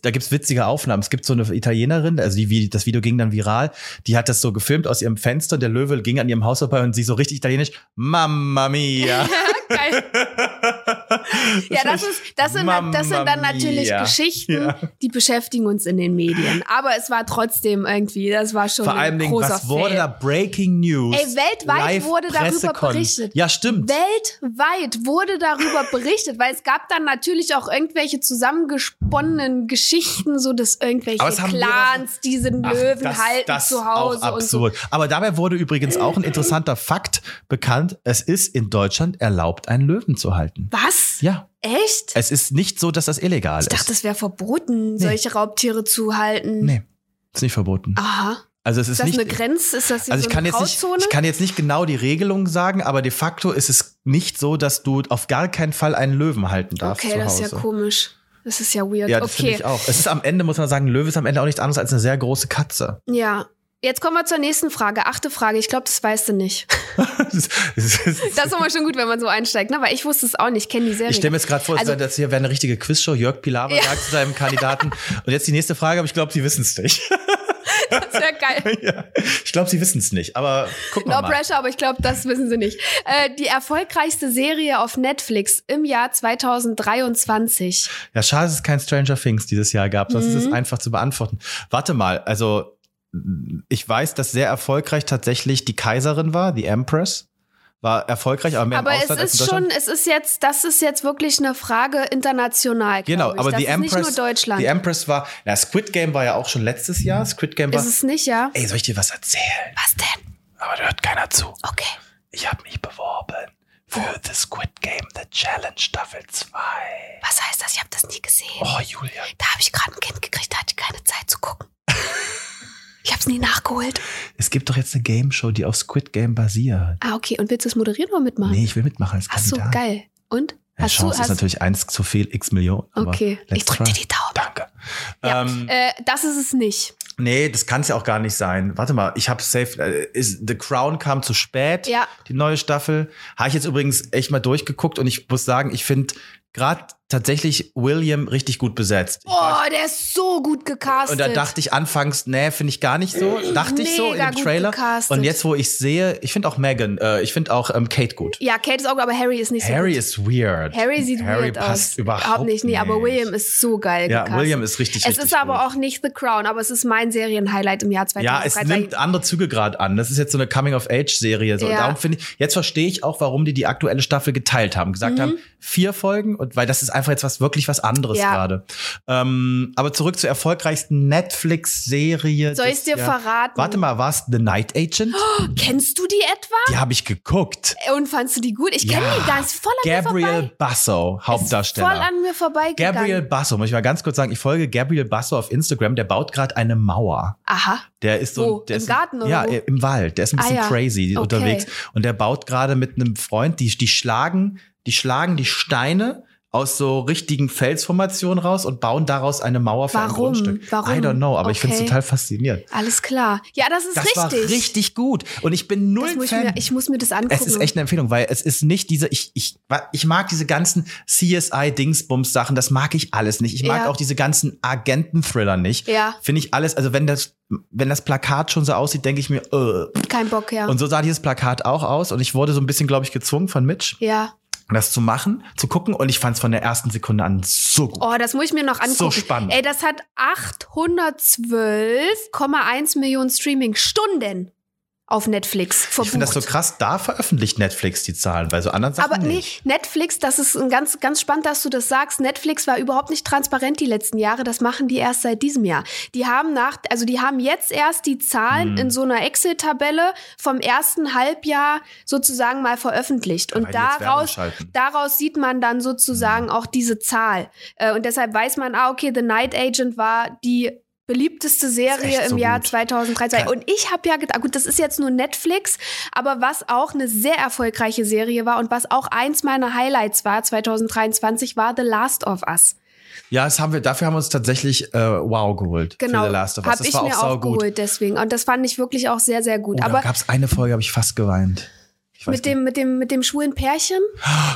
da gibt's witzige Aufnahmen. Es gibt so eine Italienerin, also die, das Video ging dann viral, die hat das so gefilmt aus ihrem Fenster. Der Löwe ging an ihrem Haus vorbei und sie so richtig italienisch, Mamma mia. Geil. Ja, das ist, das sind, das sind dann natürlich mia. Geschichten, Ja. die beschäftigen uns in den Medien. Aber es war trotzdem irgendwie, das war schon Vor ein allem, Dingen, großer was wurde Fail. da Breaking News? Ey, weltweit wurde darüber berichtet. Ja, stimmt. Weltweit wurde darüber berichtet, weil es gab dann natürlich auch irgendwelche zusammengesponnenen Geschichten, so dass irgendwelche Clans diesen Ach, Löwen das- halten das zu Hause auch und so. absurd. Aber dabei wurde übrigens auch ein interessanter Fakt bekannt. Es ist in Deutschland erlaubt, einen Löwen zu halten. Was? Ja. Echt? Es ist nicht so, dass das illegal Ich dachte, ist. es wäre verboten, solche Raubtiere zu halten. Nee, ist nicht verboten. Aha. Also es ist, Ist das nicht. eine Grenze? Ist das also so ich kann eine jetzt nicht, ich kann jetzt nicht genau die Regelung sagen, aber de facto ist es nicht so, dass du auf gar keinen Fall einen Löwen halten darfst okay, das ist ja komisch. Das ist ja weird. Ja, das finde okay. ich auch. Es ist am Ende, muss man sagen, ein Löwe ist am Ende auch nichts anderes als eine sehr große Katze. Ja. Jetzt kommen wir zur nächsten Frage. Achte Frage. Ich glaube, das weißt du nicht. Das ist- das ist- Das ist immer schon gut, wenn man so einsteigt, ne? Weil ich wusste es auch nicht. Kenne die Serie. ich stelle mir jetzt gerade vor, Also- das hier wäre eine richtige Quizshow. Jörg Pilawa Ja. sagt zu seinem Kandidaten. Und jetzt die nächste Frage, aber ich glaube, Sie wissen es nicht. das ist ja geil. ja. Ich glaube, Sie wissen es nicht. Aber gucken wir No mal. pressure, aber ich glaube, das wissen sie nicht. Äh, die erfolgreichste Serie auf Netflix im Jahr 2023. Ja, schade, dass es kein Stranger Things dieses Jahr gab. Ist es Mhm. einfach zu beantworten. Warte mal, also ich weiß, dass sehr erfolgreich tatsächlich die Kaiserin war, die Empress. War erfolgreich, aber mehr im Aber es Ausland als in ist schon, es ist jetzt, das ist jetzt wirklich eine Frage international. Genau, aber die ist Empress, nicht nur Deutschland. die Empress war, na, Squid Game war ja auch schon letztes Jahr. Squid Game war, ist es nicht, ja? ey, soll ich dir was erzählen? Was denn? Aber da hört keiner zu. Okay. Ich habe mich beworben für The Squid Game, The Challenge Staffel 2. Was heißt das? Ich habe das nie gesehen. Oh, Julia. Da habe ich gerade ein Kind gekriegt, da hatte ich keine Zeit zu gucken. ich habe es nie nachgeholt. Es gibt doch jetzt eine Game Show, die auf Squid Game basiert. Ah, okay. Und willst du es moderieren oder mitmachen? Nee, ich will mitmachen als Ach so, Kandidat. geil. Und? Ja, hast du, Chance ist hast, natürlich eins zu viel, x Millionen. Okay, ich drück try. dir die Daumen. Danke. ja. Ähm, äh, das ist es nicht. nee, das kann es ja auch gar nicht sein. Warte mal, ich habe safe. Äh, ist, The Crown kam zu spät. Ja. Die neue Staffel. Habe ich jetzt übrigens echt mal durchgeguckt und ich muss sagen, ich finde gerade tatsächlich William richtig gut besetzt. Ich Oh, der ist so gut gecastet. und da dachte ich anfangs, nee, finde ich gar nicht so. Dachte ich so in Mega dem gut Trailer. gecastet. Und jetzt, wo ich sehe, ich finde auch Megan, äh, ich finde auch ähm, Kate gut. Ja, Kate ist auch, aber Harry ist nicht so Harry gut. ist weird. Harry sieht Harry weird passt aus. überhaupt nicht. Nee, aber William ist so geil Ja, gecastet. William ist richtig, Es richtig ist aber gut. auch nicht The Crown, aber es ist mein Serienhighlight im Jahr Ja, 2013. es nimmt andere Züge gerade an. Das ist jetzt so eine Coming-of-Age-Serie. So. Und Ja. Darum finde ich, jetzt verstehe ich auch, warum die die aktuelle Staffel geteilt haben. Mhm. Gesagt haben, vier Folgen und weil das ist einfach jetzt was wirklich was anderes Ja. gerade. Ähm, aber zurück zur erfolgreichsten Netflix-Serie. Soll ich's dir Jahr- verraten? Warte mal, war es The Night Agent? Kennst du die etwa? Die habe ich geguckt. Und fandst du die gut? Ich kenne Ja. die gar nicht. Voll an mir Gabriel vorbei. Basso, Hauptdarsteller. Voll an mir vorbeigegangen. Gabriel Basso, muss ich mal ganz kurz sagen, ich folge Gabriel Basso auf Instagram, der baut gerade eine Mauer. Aha. Der ist so, Wo? der Im ist, Garten oder Ja, wo? im Wald. Der ist ein bisschen Ah, ja. crazy Okay. unterwegs und der baut gerade mit einem Freund, die die schlagen, die schlagen die Steine aus so richtigen Felsformationen raus und bauen daraus eine Mauer für ein Warum? Grundstück. Warum? I don't know, aber ich finde es Okay. total faszinierend. Alles klar. Ja, das ist Das richtig. war richtig gut und ich bin null das muss ich, Fan. mir, ich muss mir das angucken. Es ist echt eine Empfehlung, weil es ist nicht diese, ich, ich, ich mag diese ganzen CSI-Dingsbums-Sachen, das mag ich alles nicht. Ich mag Ja. auch diese ganzen Agenten-Thriller nicht. Ja. Finde ich alles, also wenn das, wenn das Plakat schon so aussieht, denke ich mir, äh. Kein Bock, ja. Und so sah dieses Plakat auch aus und ich wurde so ein bisschen, glaube ich, gezwungen von Mitch, ja. Das zu machen, zu gucken und ich fand es von der ersten Sekunde an so gut. Oh, das muss ich mir noch angucken. So spannend. Ey, das hat 812,1 Millionen Streaming-Stunden auf Netflix verbucht. ich finde das so krass, da veröffentlicht Netflix die Zahlen, bei so anderen Sachen Aber nee, nicht. Netflix, das ist ein ganz, ganz spannend, dass du das sagst. Netflix war überhaupt nicht transparent die letzten Jahre. Das machen die erst seit diesem Jahr. Die haben nach, also die haben jetzt erst die Zahlen Hm. in so einer Excel-Tabelle vom ersten Halbjahr sozusagen mal veröffentlicht. Und weil daraus, daraus sieht man dann sozusagen auch diese Zahl. Äh, Und deshalb weiß man, ah, okay, The Night Agent war die beliebteste Serie im so Jahr gut. 2013. Kann- Und ich habe ja gedacht, gut, das ist jetzt nur Netflix, aber was auch eine sehr erfolgreiche Serie war und was auch eins meiner Highlights war 2023, war The Last of Us. Ja, das haben wir, dafür haben wir uns tatsächlich äh, Wow geholt. Genau, Für The Last of Us. habe Das ich war mir auch auch geholt deswegen. Und das fand ich wirklich auch sehr, sehr gut. Oh, aber da gab es eine Folge, habe ich fast geweint. Ich mit dem, mit dem, mit dem schwulen Pärchen.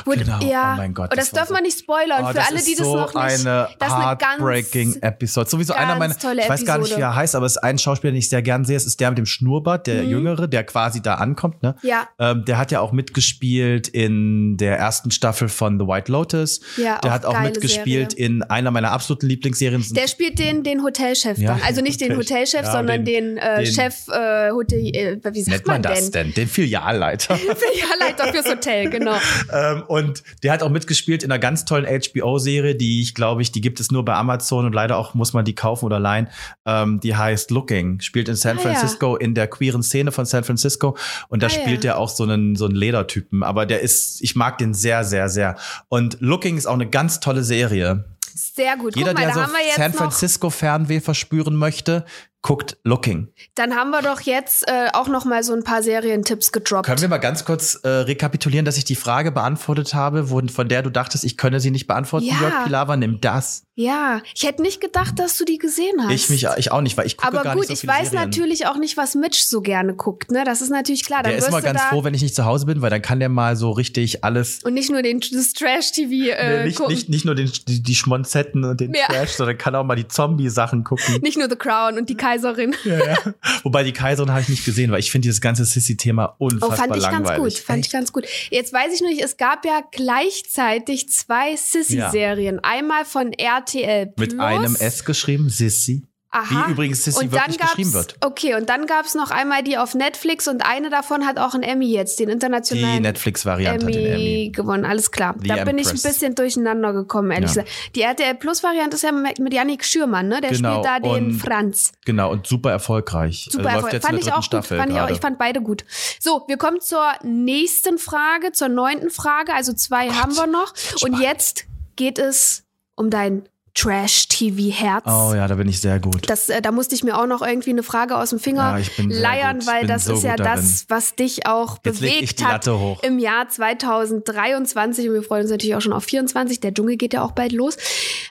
Wo, Genau. Ja, Oh mein Gott, Und das, das darf so- man nicht spoilern. Oh, Für alle, die das so noch nicht. eine das ist eine heartbreaking ganz, Episode. Sowieso einer ganz meiner, tolle ich weiß gar nicht, wie er heißt, aber es ist ein Schauspieler, den ich sehr gern sehe. Es ist der mit dem Schnurrbart, der Jüngere, der quasi da ankommt. Ne? Mhm. Ja. Ähm, der hat ja auch mitgespielt in der ersten Staffel von The White Lotus. Ja, der auch hat auch mitgespielt Serie. in einer meiner absoluten Lieblingsserien. Der spielt den, den Hotelchef Ja, dann. Also nicht den Hotel- Hotelchef, ja, sondern den- den, äh, den- Chef äh, Hotel, äh, wie sagt nennt man man das denn? Den Filialleiter. Filialleiter fürs Hotel, genau. ähm, und der hat auch mitgespielt in einer ganz tollen HBO-Serie, die ich glaube ich, die gibt es nur bei Amazon und leider auch muss man die kaufen oder leihen. Ähm, die heißt Looking, spielt in San Ah, ja. Francisco in der queeren Szene von San Francisco und da Ah, ja. spielt er auch so einen so einen Ledertypen, aber der ist, ich mag den sehr sehr sehr. Und Looking ist auch eine ganz tolle Serie. Sehr gut. Jeder, mal, der so San. Francisco Fernweh verspüren möchte, guckt Looking. Dann haben wir doch jetzt äh, auch noch mal so ein paar Serientipps gedroppt. Können wir mal ganz kurz äh, rekapitulieren, dass ich die Frage beantwortet habe, wo, von der du dachtest, ich könne sie nicht beantworten? Ja. Jörg Pilawa, nimm das. Ja, ich hätte nicht gedacht, dass du die gesehen hast. Ich mich, ich auch nicht, weil ich gucke Aber gar gut, nicht so ich viele weiß Serien. natürlich auch nicht, was Mitch so gerne guckt. Ne, das ist natürlich klar. Dann Der ist du ganz froh, wenn ich nicht zu Hause bin, weil dann kann der mal so richtig alles und nicht nur den das Trash-TV äh, Nee, nicht, gucken. nicht, nicht nur den, die, die Schmonzetten und den Ja. Trash, sondern kann auch mal die Zombie-Sachen gucken. Nicht nur The Crown und die Kaiserin. ja, ja. Wobei die Kaiserin habe ich nicht gesehen, weil ich finde dieses ganze Sissy-Thema Oh, unfassbar fand ich langweilig. ganz gut. Fand ich ganz gut. Jetzt weiß ich nur nicht, es gab ja gleichzeitig zwei Sissy-Serien. Einmal von RTL Plus. Mit einem S geschrieben, Sissy. Aha. Wie übrigens Sissy und wirklich geschrieben wird. Okay, und dann gab es noch einmal die auf Netflix und eine davon hat auch einen Emmy jetzt, den Die internationalen Netflix-Variante hat den Emmy, gewonnen. Alles klar. The da bin ich ein Empress. bisschen durcheinander gekommen, ehrlich Ja. gesagt. Die RTL Plus-Variante ist ja mit, Yannick Schürmann, ne? Der Genau, spielt da den und Franz. Genau, und super erfolgreich. Super also läuft Erfolg. jetzt Fand ich auch dritten gut. Staffel Fand ich, auch, ich fand beide gut. So, wir kommen zur nächsten Frage, zur neunten Frage. Also zwei haben wir noch. Und spannend. jetzt geht es um dein Trash-TV-Herz. Oh ja, da bin ich sehr gut. Das, äh, da musste ich mir auch noch irgendwie eine Frage aus dem Finger Ja, ich bin sehr leiern, weil Bin das so ist ja darin. das, was dich auch Jetzt bewegt hat hoch. im Jahr 2023 und wir freuen uns natürlich auch schon auf 24. Der Dschungel geht ja auch bald los.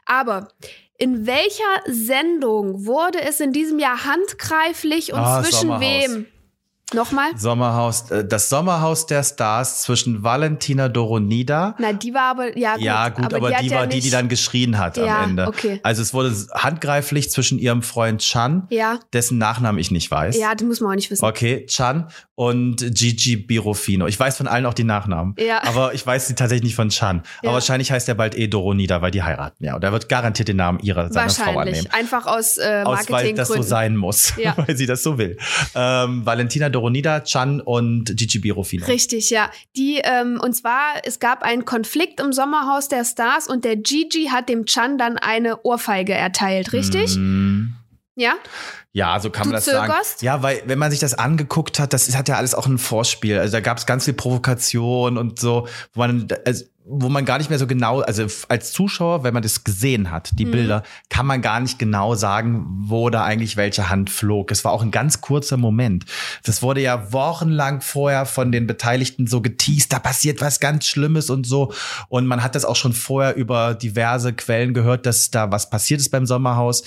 Aber in welcher Sendung wurde es in diesem Jahr handgreiflich und Ah, zwischen wem? Nochmal? Sommerhaus, äh, das Sommerhaus der Stars zwischen Valentina Doronida. Na, die war aber, ja gut. ja, gut, aber, hat die ja war die, die nicht- dann geschrien hat Ja, am Ende. okay. Also es wurde handgreiflich zwischen ihrem Freund Chan, Ja, dessen Nachnamen ich nicht weiß. ja, das muss man auch nicht wissen. Okay, Chan und Gigi Birofino. Ich weiß von allen auch die Nachnamen. Ja. Aber ich weiß sie tatsächlich nicht von Chan. Ja. Aber wahrscheinlich heißt er bald eh Doronida, weil die heiraten. Ja, und er wird garantiert den Namen ihrer seiner Frau Wahrscheinlich. annehmen. Einfach aus äh, Aus, weil das so Marketinggründen. sein muss, Ja. weil sie das so will. Ähm, Valentina Doronida, Chan und Gigi Birofino. Richtig, ja. Die, ähm, und zwar, es gab einen Konflikt im Sommerhaus der Stars und der Gigi hat dem Chan dann eine Ohrfeige erteilt, richtig? Mm. Ja? Ja, so kann Du man das sagen. zögerst? Ja, weil wenn man sich das angeguckt hat, das hat ja alles auch ein Vorspiel. Also da gab es ganz viel Provokation und so, wo man, also, wo man gar nicht mehr so genau, also als Zuschauer, wenn man das gesehen hat, die Mhm. Bilder, kann man gar nicht genau sagen, wo da eigentlich welche Hand flog. Es war auch ein ganz kurzer Moment. Das wurde ja wochenlang vorher von den Beteiligten so geteased, da passiert was ganz Schlimmes und so. Und man hat das auch schon vorher über diverse Quellen gehört, dass da was passiert ist beim Sommerhaus.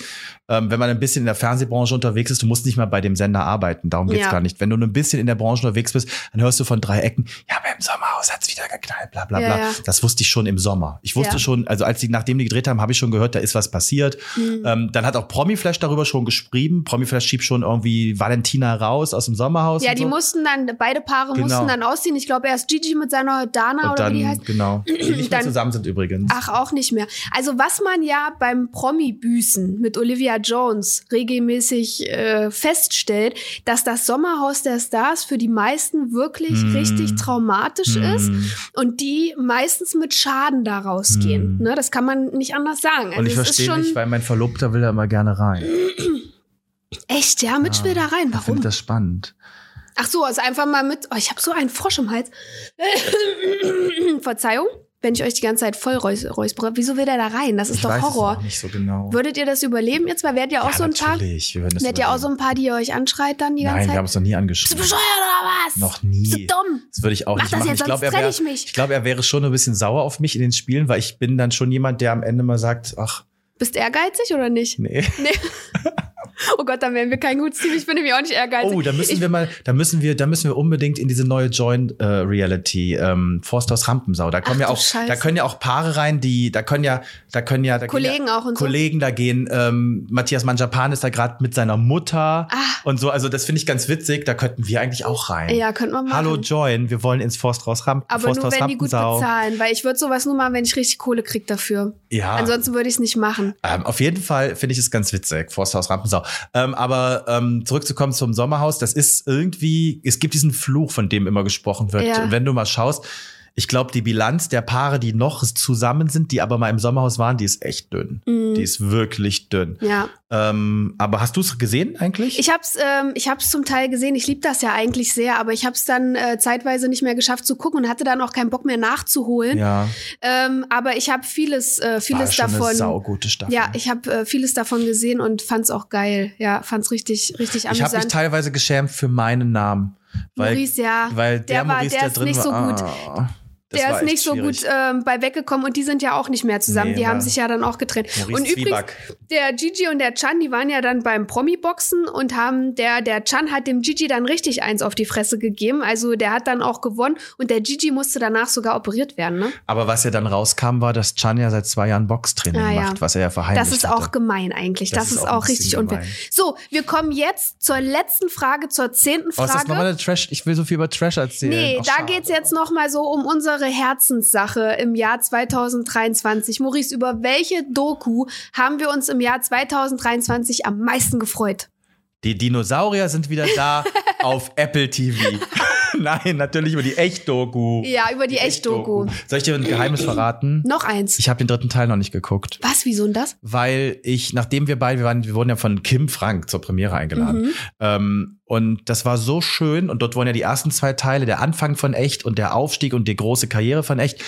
Ähm, wenn man ein bisschen in der Fernsehbranche unterwegs ist, du musst nicht mal bei dem Sender arbeiten, darum geht's Ja. gar nicht. Wenn du nur ein bisschen in der Branche unterwegs bist, dann hörst du von drei Ecken, ja, beim Sommerhaus hat's wieder geknallt, bla bla Ja, bla. ja. Das wusste ich schon im Sommer. Ich wusste Ja. schon, also als die, nachdem die gedreht haben, habe ich schon gehört, da ist was passiert. Mhm. Ähm, dann hat auch Promiflash darüber schon geschrieben. Promiflash schiebt schon irgendwie Valentina raus aus dem Sommerhaus. Ja, die so. mussten dann, beide Paare Genau. mussten dann ausziehen. Ich glaube, erst Gigi mit seiner Dana und oder dann, wie die heißt. genau, die nicht mehr Dann- zusammen sind übrigens. Ach, auch nicht mehr. Also was man ja beim Promi-Büßen mit Olivia Jones regelmäßig äh, feststellt, dass das Sommerhaus der Stars für die meisten wirklich Mm. richtig traumatisch ist Hm. und die meistens mit Schaden da rausgehen. Hm. Ne, das kann man nicht anders sagen. Also Und ich verstehe nicht, weil mein Verlobter will da immer gerne rein. echt, ja, Mitch will da rein. Ich Warum? finde das spannend. Ach so, also einfach mal mit. Oh, ich habe so einen Frosch im Hals. Verzeihung, wenn ich euch die ganze Zeit voll räus räuspere. Wieso will der da rein? Das ist ich doch weiß Horror. Es auch nicht so genau. Würdet ihr das überleben jetzt? Weil werdet ihr auch ja, so ein paar. natürlich. Wir Werdet ihr auch so ein paar, die ihr euch anschreit dann die Nein, ganze wir haben Zeit? es noch nie Bist du angeschrieben. bescheuert oder was? Noch Bist du nie. dumm? Das würde ich auch Mach nicht das machen. jetzt, ich glaube, sonst er, wär- ich mich. ich glaube, er wäre schon ein bisschen sauer auf mich in den Spielen, weil ich bin dann schon jemand, der am Ende mal sagt, ach, Bist ehrgeizig oder nicht? nee. Nee. Oh Gott, dann wären wir kein gutes Team. Ich bin nämlich auch nicht ehrgeizig. Oh, da müssen ich, wir mal, da müssen wir, da müssen wir unbedingt in diese neue Joint äh, Reality ähm, Forsthaus Rampensau. Da kommen Ach ja auch, Scheiße. da können ja auch Paare rein, die, da können ja, da können ja, da Kollegen ja, auch und so. Kollegen, da gehen ähm, Matthias Manjapan ist da gerade mit seiner Mutter Ah. und so. Also das finde ich ganz witzig. Da könnten wir eigentlich auch rein. Ja, könnte man machen. Hallo Join, wir wollen ins Forsthaus Ramp Aber Forsthaus nur wenn die gut Rampensau. bezahlen, weil ich würde sowas nur machen, wenn ich richtig Kohle krieg dafür. Ja. Ansonsten würde ich es nicht machen. Ähm, auf jeden Fall finde ich es ganz witzig, Forsthaus Rampensau. Ähm, aber ähm, zurückzukommen zum Sommerhaus, das ist irgendwie, es gibt diesen Fluch, von dem immer gesprochen wird. Ja. Wenn du mal schaust, ich glaube, die Bilanz der Paare, die noch zusammen sind, die aber mal im Sommerhaus waren, die ist echt dünn. Mhm. Die ist wirklich dünn. Ja. Ähm, aber hast du es gesehen eigentlich? Ich hab's, ähm, ich hab's zum Teil gesehen. Ich liebe das ja eigentlich sehr, aber ich hab's dann äh, zeitweise nicht mehr geschafft zu gucken und hatte dann auch keinen Bock mehr nachzuholen. ja, Ähm, aber ich habe vieles, äh, war vieles schon davon. eine saugute Staffel. Ja, ich habe äh, vieles davon gesehen und fand's auch geil. Ja, fand's richtig, richtig Ich habe mich amüsant. teilweise geschämt für meinen Namen. Weil, Maurice, ja. weil der, der war- Maurice, der der, ist drin nicht so war, gut. ah, das der ist nicht so schwierig. gut ähm, bei weggekommen und die sind ja auch nicht mehr zusammen. Nee, die haben sich ja dann auch getrennt. Maurice und übrigens, Zwieback. der Gigi und der Chan, die waren ja dann beim Promi-Boxen und haben, der, der Chan hat dem Gigi dann richtig eins auf die Fresse gegeben. Also der hat dann auch gewonnen und der Gigi musste danach sogar operiert werden, ne? Aber was ja dann rauskam, war, dass Chan ja seit zwei Jahren Boxtraining Ah, ja. macht, was er ja verheimlicht Das ist hatte. auch gemein eigentlich. Das, Das ist ist auch richtig unfair. gemein. So, wir kommen jetzt zur letzten Frage, zur zehnten Oh, ist das Frage. nochmal eine Trash? Ich will so viel über Trash erzählen. Nee, Ach, da schade. geht's jetzt noch mal so um unsere Herzenssache im Jahr 2023. Maurice, über welche Doku haben wir uns im Jahr 2023 am meisten gefreut? Die Dinosaurier sind wieder da auf Apple TV. Nein, natürlich über die Echt-Doku. Ja, über die Echt-Doku. Soll ich dir ein Geheimnis verraten? Noch eins. Ich habe den dritten Teil noch nicht geguckt. Was, wieso denn das? weil ich, nachdem wir beide, wir, waren, wir wurden ja von Kim Frank zur Premiere eingeladen. Mhm. Ähm, und das war so schön. Und dort wurden ja die ersten zwei Teile, der Anfang von Echt und der Aufstieg und die große Karriere von Echt.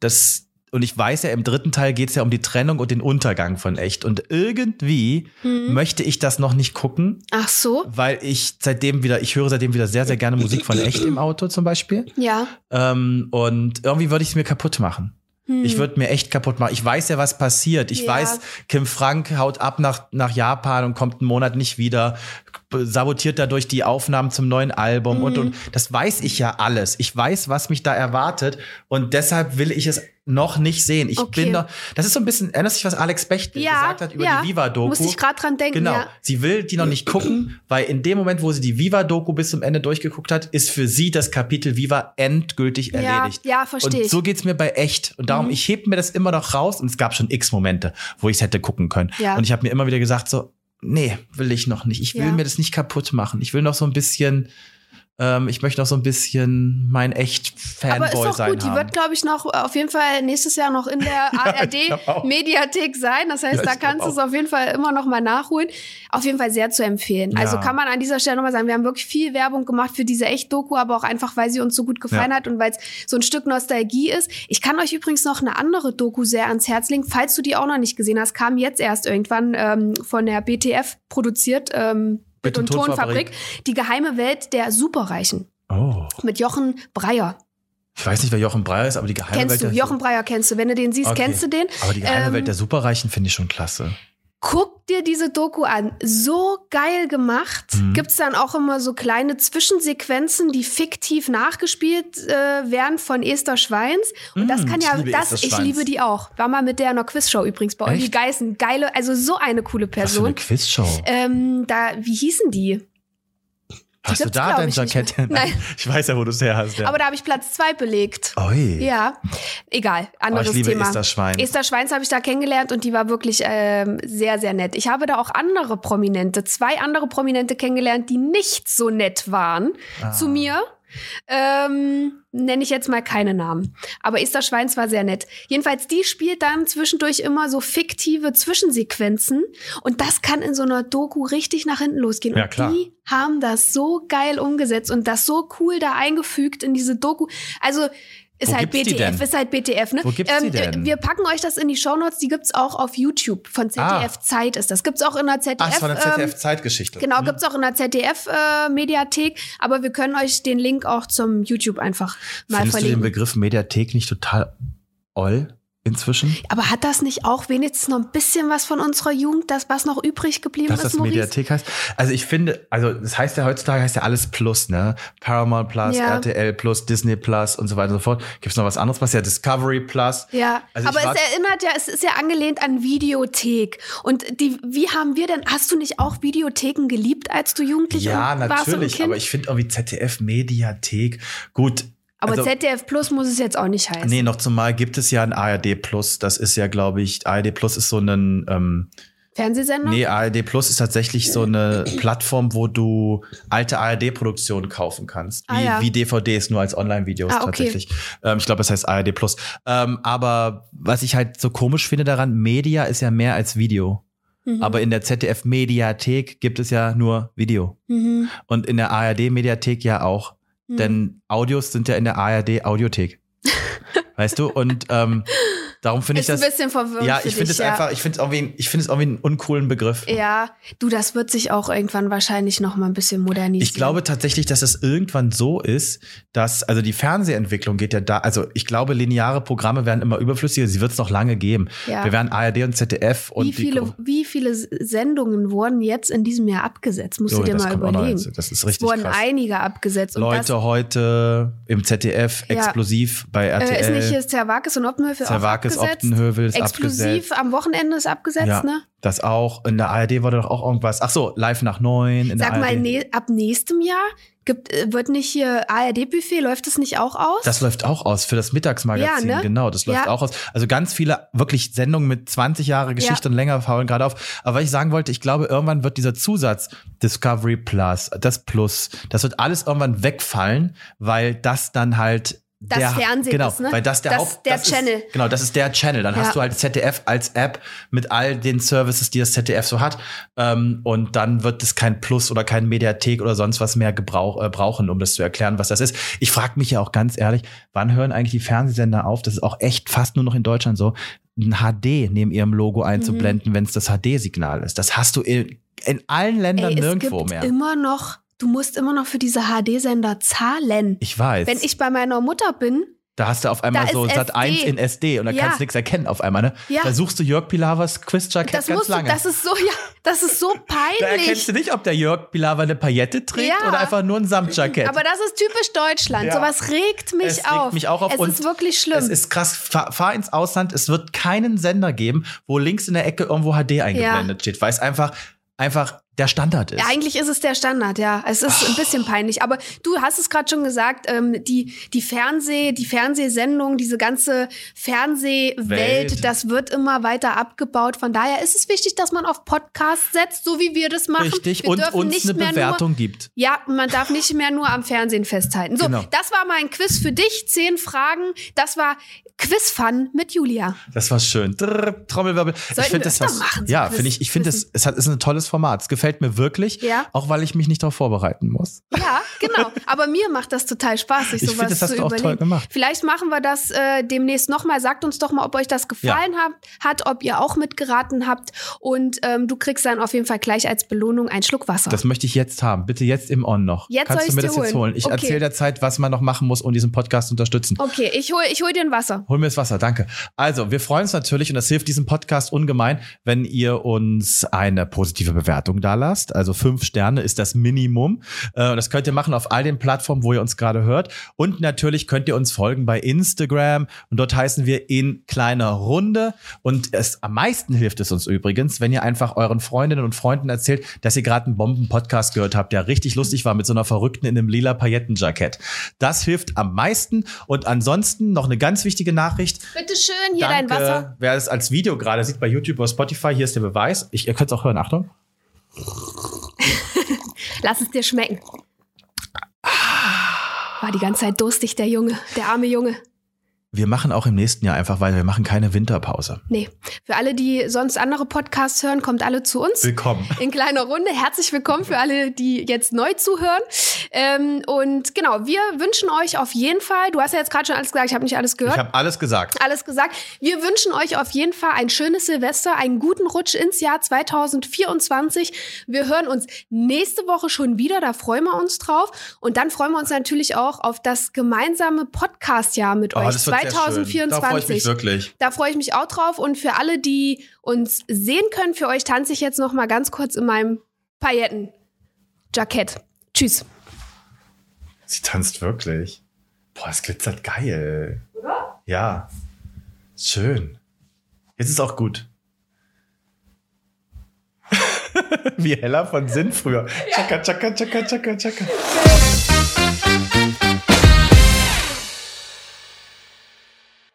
Das, und ich weiß ja, im dritten Teil geht's ja um die Trennung und den Untergang von Echt. Und irgendwie Mhm. möchte ich das noch nicht gucken, Ach so, weil ich seitdem wieder, ich höre seitdem wieder sehr, sehr gerne Musik von Echt im Auto zum Beispiel. ja. Ähm, und irgendwie würde ich es mir kaputt machen. Hm. Ich würde mir echt kaputt machen. Ich weiß ja, was passiert. Ich Ja. weiß, Kim Frank haut ab nach, nach Japan und kommt einen Monat nicht wieder, sabotiert dadurch die Aufnahmen zum neuen Album und, Mhm. und das weiß ich ja alles. Ich weiß, was mich da erwartet und deshalb will ich es noch nicht sehen. Ich Okay. bin da, das ist so ein bisschen, erinnerst du dich, was Alex Bechtel ja, gesagt hat über ja. die Viva-Doku? Musste ich gerade dran denken, Genau. ja. Sie will die noch nicht gucken, weil in dem Moment, wo sie die Viva-Doku bis zum Ende durchgeguckt hat, ist für sie das Kapitel Viva endgültig erledigt. ja, verstehe Und so geht's mir bei echt. Und darum, Mhm. ich heb mir das immer noch raus. Und es gab schon x Momente, wo ich es hätte gucken können. Ja. Und ich habe mir immer wieder gesagt, so, nee, will ich noch nicht. Ich will mir das nicht kaputt machen. Ich will noch so ein bisschen, ähm, ich möchte noch so ein bisschen mein echt Aber ist Fanboy doch sein gut, die haben. wird, glaube ich, noch auf jeden Fall nächstes Jahr noch in der. ARD-Mediathek sein. Das heißt, Ja, da kannst du es auf jeden Fall immer noch mal nachholen. Auf jeden Fall sehr zu empfehlen. Also Ja. kann man an dieser Stelle noch mal sagen, wir haben wirklich viel Werbung gemacht für diese Echt-Doku, aber auch einfach, weil sie uns so gut gefallen Ja. hat und weil es so ein Stück Nostalgie ist. Ich kann euch übrigens noch eine andere Doku sehr ans Herz legen, falls du die auch noch nicht gesehen hast. Kam jetzt erst irgendwann ähm, von der BTF produziert. Ähm, Bild- und Tonfabrik. Die geheime Welt der Superreichen oh. mit Jochen Breyer. Ich weiß nicht, wer Jochen Breyer ist, aber die geheime Kennst Welt du, der Jochen Breyer kennst du. Wenn du den siehst, Okay. kennst du den. Aber die geheime Ähm, Welt der Superreichen finde ich schon klasse. Guck dir diese Doku an. So geil gemacht. Mhm. Gibt's dann auch immer so kleine Zwischensequenzen, die fiktiv nachgespielt äh, werden von Esther Schweins. Und das Mm, kann ja, das, ich liebe die auch. War mal mit der in einer Quizshow übrigens bei Olli? Geißen. Geile, also so eine coole Was für eine Person. Quizshow. Ähm, da, wie hießen die? Hast du da dein Jackett? mehr. Nein. Ich weiß ja, wo du es her hast. Ja. Aber da habe ich Platz zwei belegt. Oi. Ja, egal, Aber anderes ich liebe Thema. Esther Schwein. Esther Schweins habe ich da kennengelernt und die war wirklich ähm, sehr, sehr nett. Ich habe da auch andere Prominente, zwei andere Prominente kennengelernt, die nicht so nett waren Ah. zu mir. Ähm, Nenne ich jetzt mal keine Namen. Aber Esther Schweins war sehr nett. Jedenfalls, die spielt dann zwischendurch immer so fiktive Zwischensequenzen. Und das kann in so einer Doku richtig nach hinten losgehen. Ja, und klar. die haben das so geil umgesetzt und das so cool da eingefügt in diese Doku. Also, ist Wo halt BTF, denn? ist halt BTF, ne? Wo gibt's die denn? Wir packen euch das in die Shownotes, die gibt's auch auf YouTube. Von ZDF Zeit ist das. Gibt's auch in der ZDF. Ach, es war eine ähm, ZDF-Zeitgeschichte. Genau, gibt's auch in der ZDF-Mediathek, aber wir können euch den Link auch zum YouTube einfach mal Findest du den verlinken. Begriff Mediathek nicht total oll inzwischen? Aber hat das nicht auch wenigstens noch ein bisschen was von unserer Jugend, das was noch übrig geblieben Dass ist, das Maurice? Mediathek heißt? Also ich finde, also das heißt ja heutzutage heißt ja alles Plus, ne? Paramount Plus, Ja. RTL Plus, Disney Plus und so weiter und so fort. Gibt's noch was anderes? Was ja Discovery Plus. Ja, Also aber es erinnert ja, es ist ja angelehnt an Videothek. Und die, wie haben wir denn, hast du nicht auch Videotheken geliebt, als du jugendlich Ja, warst ein natürlich, aber ich finde irgendwie ZDF Mediathek gut. Aber also, ZDF Plus muss es jetzt auch nicht heißen. Nee, noch zumal gibt es ja ein ARD Plus. Das ist ja, glaube ich, ARD Plus ist so ein, ähm, Fernsehsender? nee, ARD Plus ist tatsächlich so eine Plattform, wo du alte ARD-Produktionen kaufen kannst. Wie, Ah, ja. wie DVDs, nur als Online-Videos Ah, okay. tatsächlich. Ähm, ich glaube, das heißt ARD Plus. Ähm, aber was ich halt so komisch finde daran, Media ist ja mehr als Video. Mhm. Aber in der ZDF-Mediathek gibt es ja nur Video. Mhm. Und in der ARD-Mediathek ja auch. Mhm. Denn Audios sind ja in der ARD-Audiothek. weißt du? Und ähm, darum finde ich ist das. ein bisschen verwirrend. Ja, ich finde es einfach, ich finde es irgendwie, ich finde es irgendwie einen uncoolen Begriff. Ja, du, das wird sich auch irgendwann wahrscheinlich noch mal ein bisschen modernisieren. Ich glaube tatsächlich, dass es irgendwann so ist, dass, also die Fernsehentwicklung geht ja da, also ich glaube, lineare Programme werden immer überflüssiger, sie wird es noch lange geben. Ja. Wir werden ARD und ZDF und wie viele, die wie viele Sendungen wurden jetzt in diesem Jahr abgesetzt? Musst So, du dir das mal überlegen. Das ist es richtig wurden krass. einige abgesetzt. Und Leute heute im ZDF Ja. explosiv bei das, RTL. äh, ist nicht hier Zerwakis und Oppenhövel Zerwakis, abgesetzt? Optenhövel ist Explosiv abgesetzt. am Wochenende ist abgesetzt, Ja, ne? das auch. In der ARD wurde doch auch irgendwas. Ach so, live nach neun. In Sag der mal, ARD. ne, ab nächstem Jahr gibt, äh, wird nicht hier ARD-Buffet, läuft das nicht auch aus? Das läuft auch aus für das Mittagsmagazin, Ja, ne? genau, das läuft Ja. auch aus. Also ganz viele wirklich Sendungen mit 20 Jahre Geschichte und länger faulen gerade auf. Aber was ich sagen wollte, ich glaube, irgendwann wird dieser Zusatz Discovery Plus, das Plus, das wird alles irgendwann wegfallen, weil das dann halt Das der, Fernsehen genau, ist, ne? weil das der Das- Haupt, der das Channel. Ist, genau, das ist der Channel. Dann Ja. hast du halt ZDF als App mit all den Services, die das ZDF so hat. Ähm, und dann wird es kein Plus oder kein Mediathek oder sonst was mehr gebrauch, äh, brauchen, um das zu erklären, was das ist. Ich frage mich ja auch ganz ehrlich, wann hören eigentlich die Fernsehsender auf? Das ist auch echt fast nur noch in Deutschland so, ein HD neben ihrem Logo einzublenden, Mhm. wenn es das HD-Signal ist. Das hast du in, in allen Ländern Ey, nirgendwo mehr. immer noch, du musst immer noch für diese HD-Sender zahlen. Ich weiß. Wenn ich bei meiner Mutter bin, Da hast du auf einmal Da so Sat 1 SD. in SD und da Ja. kannst du nichts erkennen auf einmal, ne? Ja. Da suchst du Jörg Pilavers Quizjacket das ganz musst du, lange. das ist so, ja, das ist so da erkennst peinlich. du nicht, ob der Jörg Pilawa eine Paillette trägt Ja. oder einfach nur ein Samtjacket. Aber das ist typisch Deutschland. Ja. Sowas regt mich Es regt auf. mich auch auf Es und ist wirklich schlimm. Es ist krass. Fahr, fahr ins Ausland. Es wird keinen Sender geben, wo links in der Ecke irgendwo HD eingeblendet steht, weil es einfach, einfach der Standard ist. Ja, eigentlich ist es der Standard, ja. Es ist ein bisschen peinlich. Aber du hast es gerade schon gesagt, ähm, die, die Fernseh, die Fernsehsendung, diese ganze Fernsehwelt, Welt. das wird immer weiter abgebaut. Von daher ist es wichtig, dass man auf Podcasts setzt, so wie wir das machen. Richtig. Wir Und uns eine Bewertung Nur, gibt. ja, man darf nicht mehr nur am Fernsehen festhalten. So, Genau. das war mein Quiz für dich. Zehn Fragen. Das war Quiz-Fun mit Julia. Das war schön. Drrr, Trommelwirbel. Sollten ich finde das was. machen, so ja, finde ich. Ich finde es. Es hat, ist ein tolles Format. Es gefällt mir wirklich. Ja. Auch weil ich mich nicht darauf vorbereiten muss. Ja, genau. Aber mir macht das total Spaß, sich Ich sowas finde, das hast zu du auch überlegen. toll gemacht. Vielleicht machen wir das äh, demnächst nochmal. Sagt uns doch mal, ob euch das gefallen hat, hat, ob ihr auch mitgeraten habt. Und ähm, du kriegst dann auf jeden Fall gleich als Belohnung einen Schluck Wasser. Das möchte ich jetzt haben. Bitte jetzt im On noch. Jetzt Kannst soll du mir das dir jetzt holen? holen? Ich Okay. erzähle der Zeit, was man noch machen muss, um diesen Podcast zu unterstützen. okay, ich hol, ich hol dir ein Wasser. Hol mir das Wasser, danke. Also, wir freuen uns natürlich und das hilft diesem Podcast ungemein, wenn ihr uns eine positive Bewertung da lasst. Also fünf Sterne ist das Minimum. Äh, Das könnt ihr machen auf all den Plattformen, wo ihr uns gerade hört. Und natürlich könnt ihr uns folgen bei Instagram und dort heißen wir in kleiner Runde. Und es am meisten hilft es uns übrigens, wenn ihr einfach euren Freundinnen und Freunden erzählt, dass ihr gerade einen Bomben-Podcast gehört habt, der richtig lustig war mit so einer Verrückten in einem lila Paillettenjackett. Das hilft am meisten. Und ansonsten noch eine ganz wichtige Nachricht. Bitte schön, hier dein Wasser. Wer es als Video gerade sieht bei YouTube oder Spotify, hier ist der Beweis. Ich, ihr könnt es auch hören, Achtung. Lass es dir schmecken. War die ganze Zeit durstig, der Junge, der arme Junge. Wir machen auch im nächsten Jahr einfach weiter. Wir machen keine Winterpause. Nee, für alle, die sonst andere Podcasts hören, kommt alle zu uns. Willkommen. In kleiner Runde. Herzlich willkommen für alle, die jetzt neu zuhören. Ähm, und genau, wir wünschen euch auf jeden Fall, du hast ja jetzt gerade schon alles gesagt, ich habe nicht alles Ich gehört. habe alles gesagt. alles gesagt. Wir wünschen euch auf jeden Fall ein schönes Silvester, einen guten Rutsch ins Jahr 2024. Wir hören uns nächste Woche schon wieder, da freuen wir uns drauf. Und dann freuen wir uns natürlich auch auf das gemeinsame Podcast-Jahr mit euch. Oh, das wird sehr schön. 2024. Da freue ich mich wirklich. Da freue ich mich auch drauf. Und für alle, die uns sehen können, für euch tanze ich jetzt noch mal ganz kurz in meinem Pailletten-Jackett. Tschüss. Sie tanzt wirklich. Boah, es glitzert geil. Oder? Ja. Schön. Jetzt ist auch gut. Wie Hella von Sinn früher. Chaka, chaka, chaka, chaka, chaka.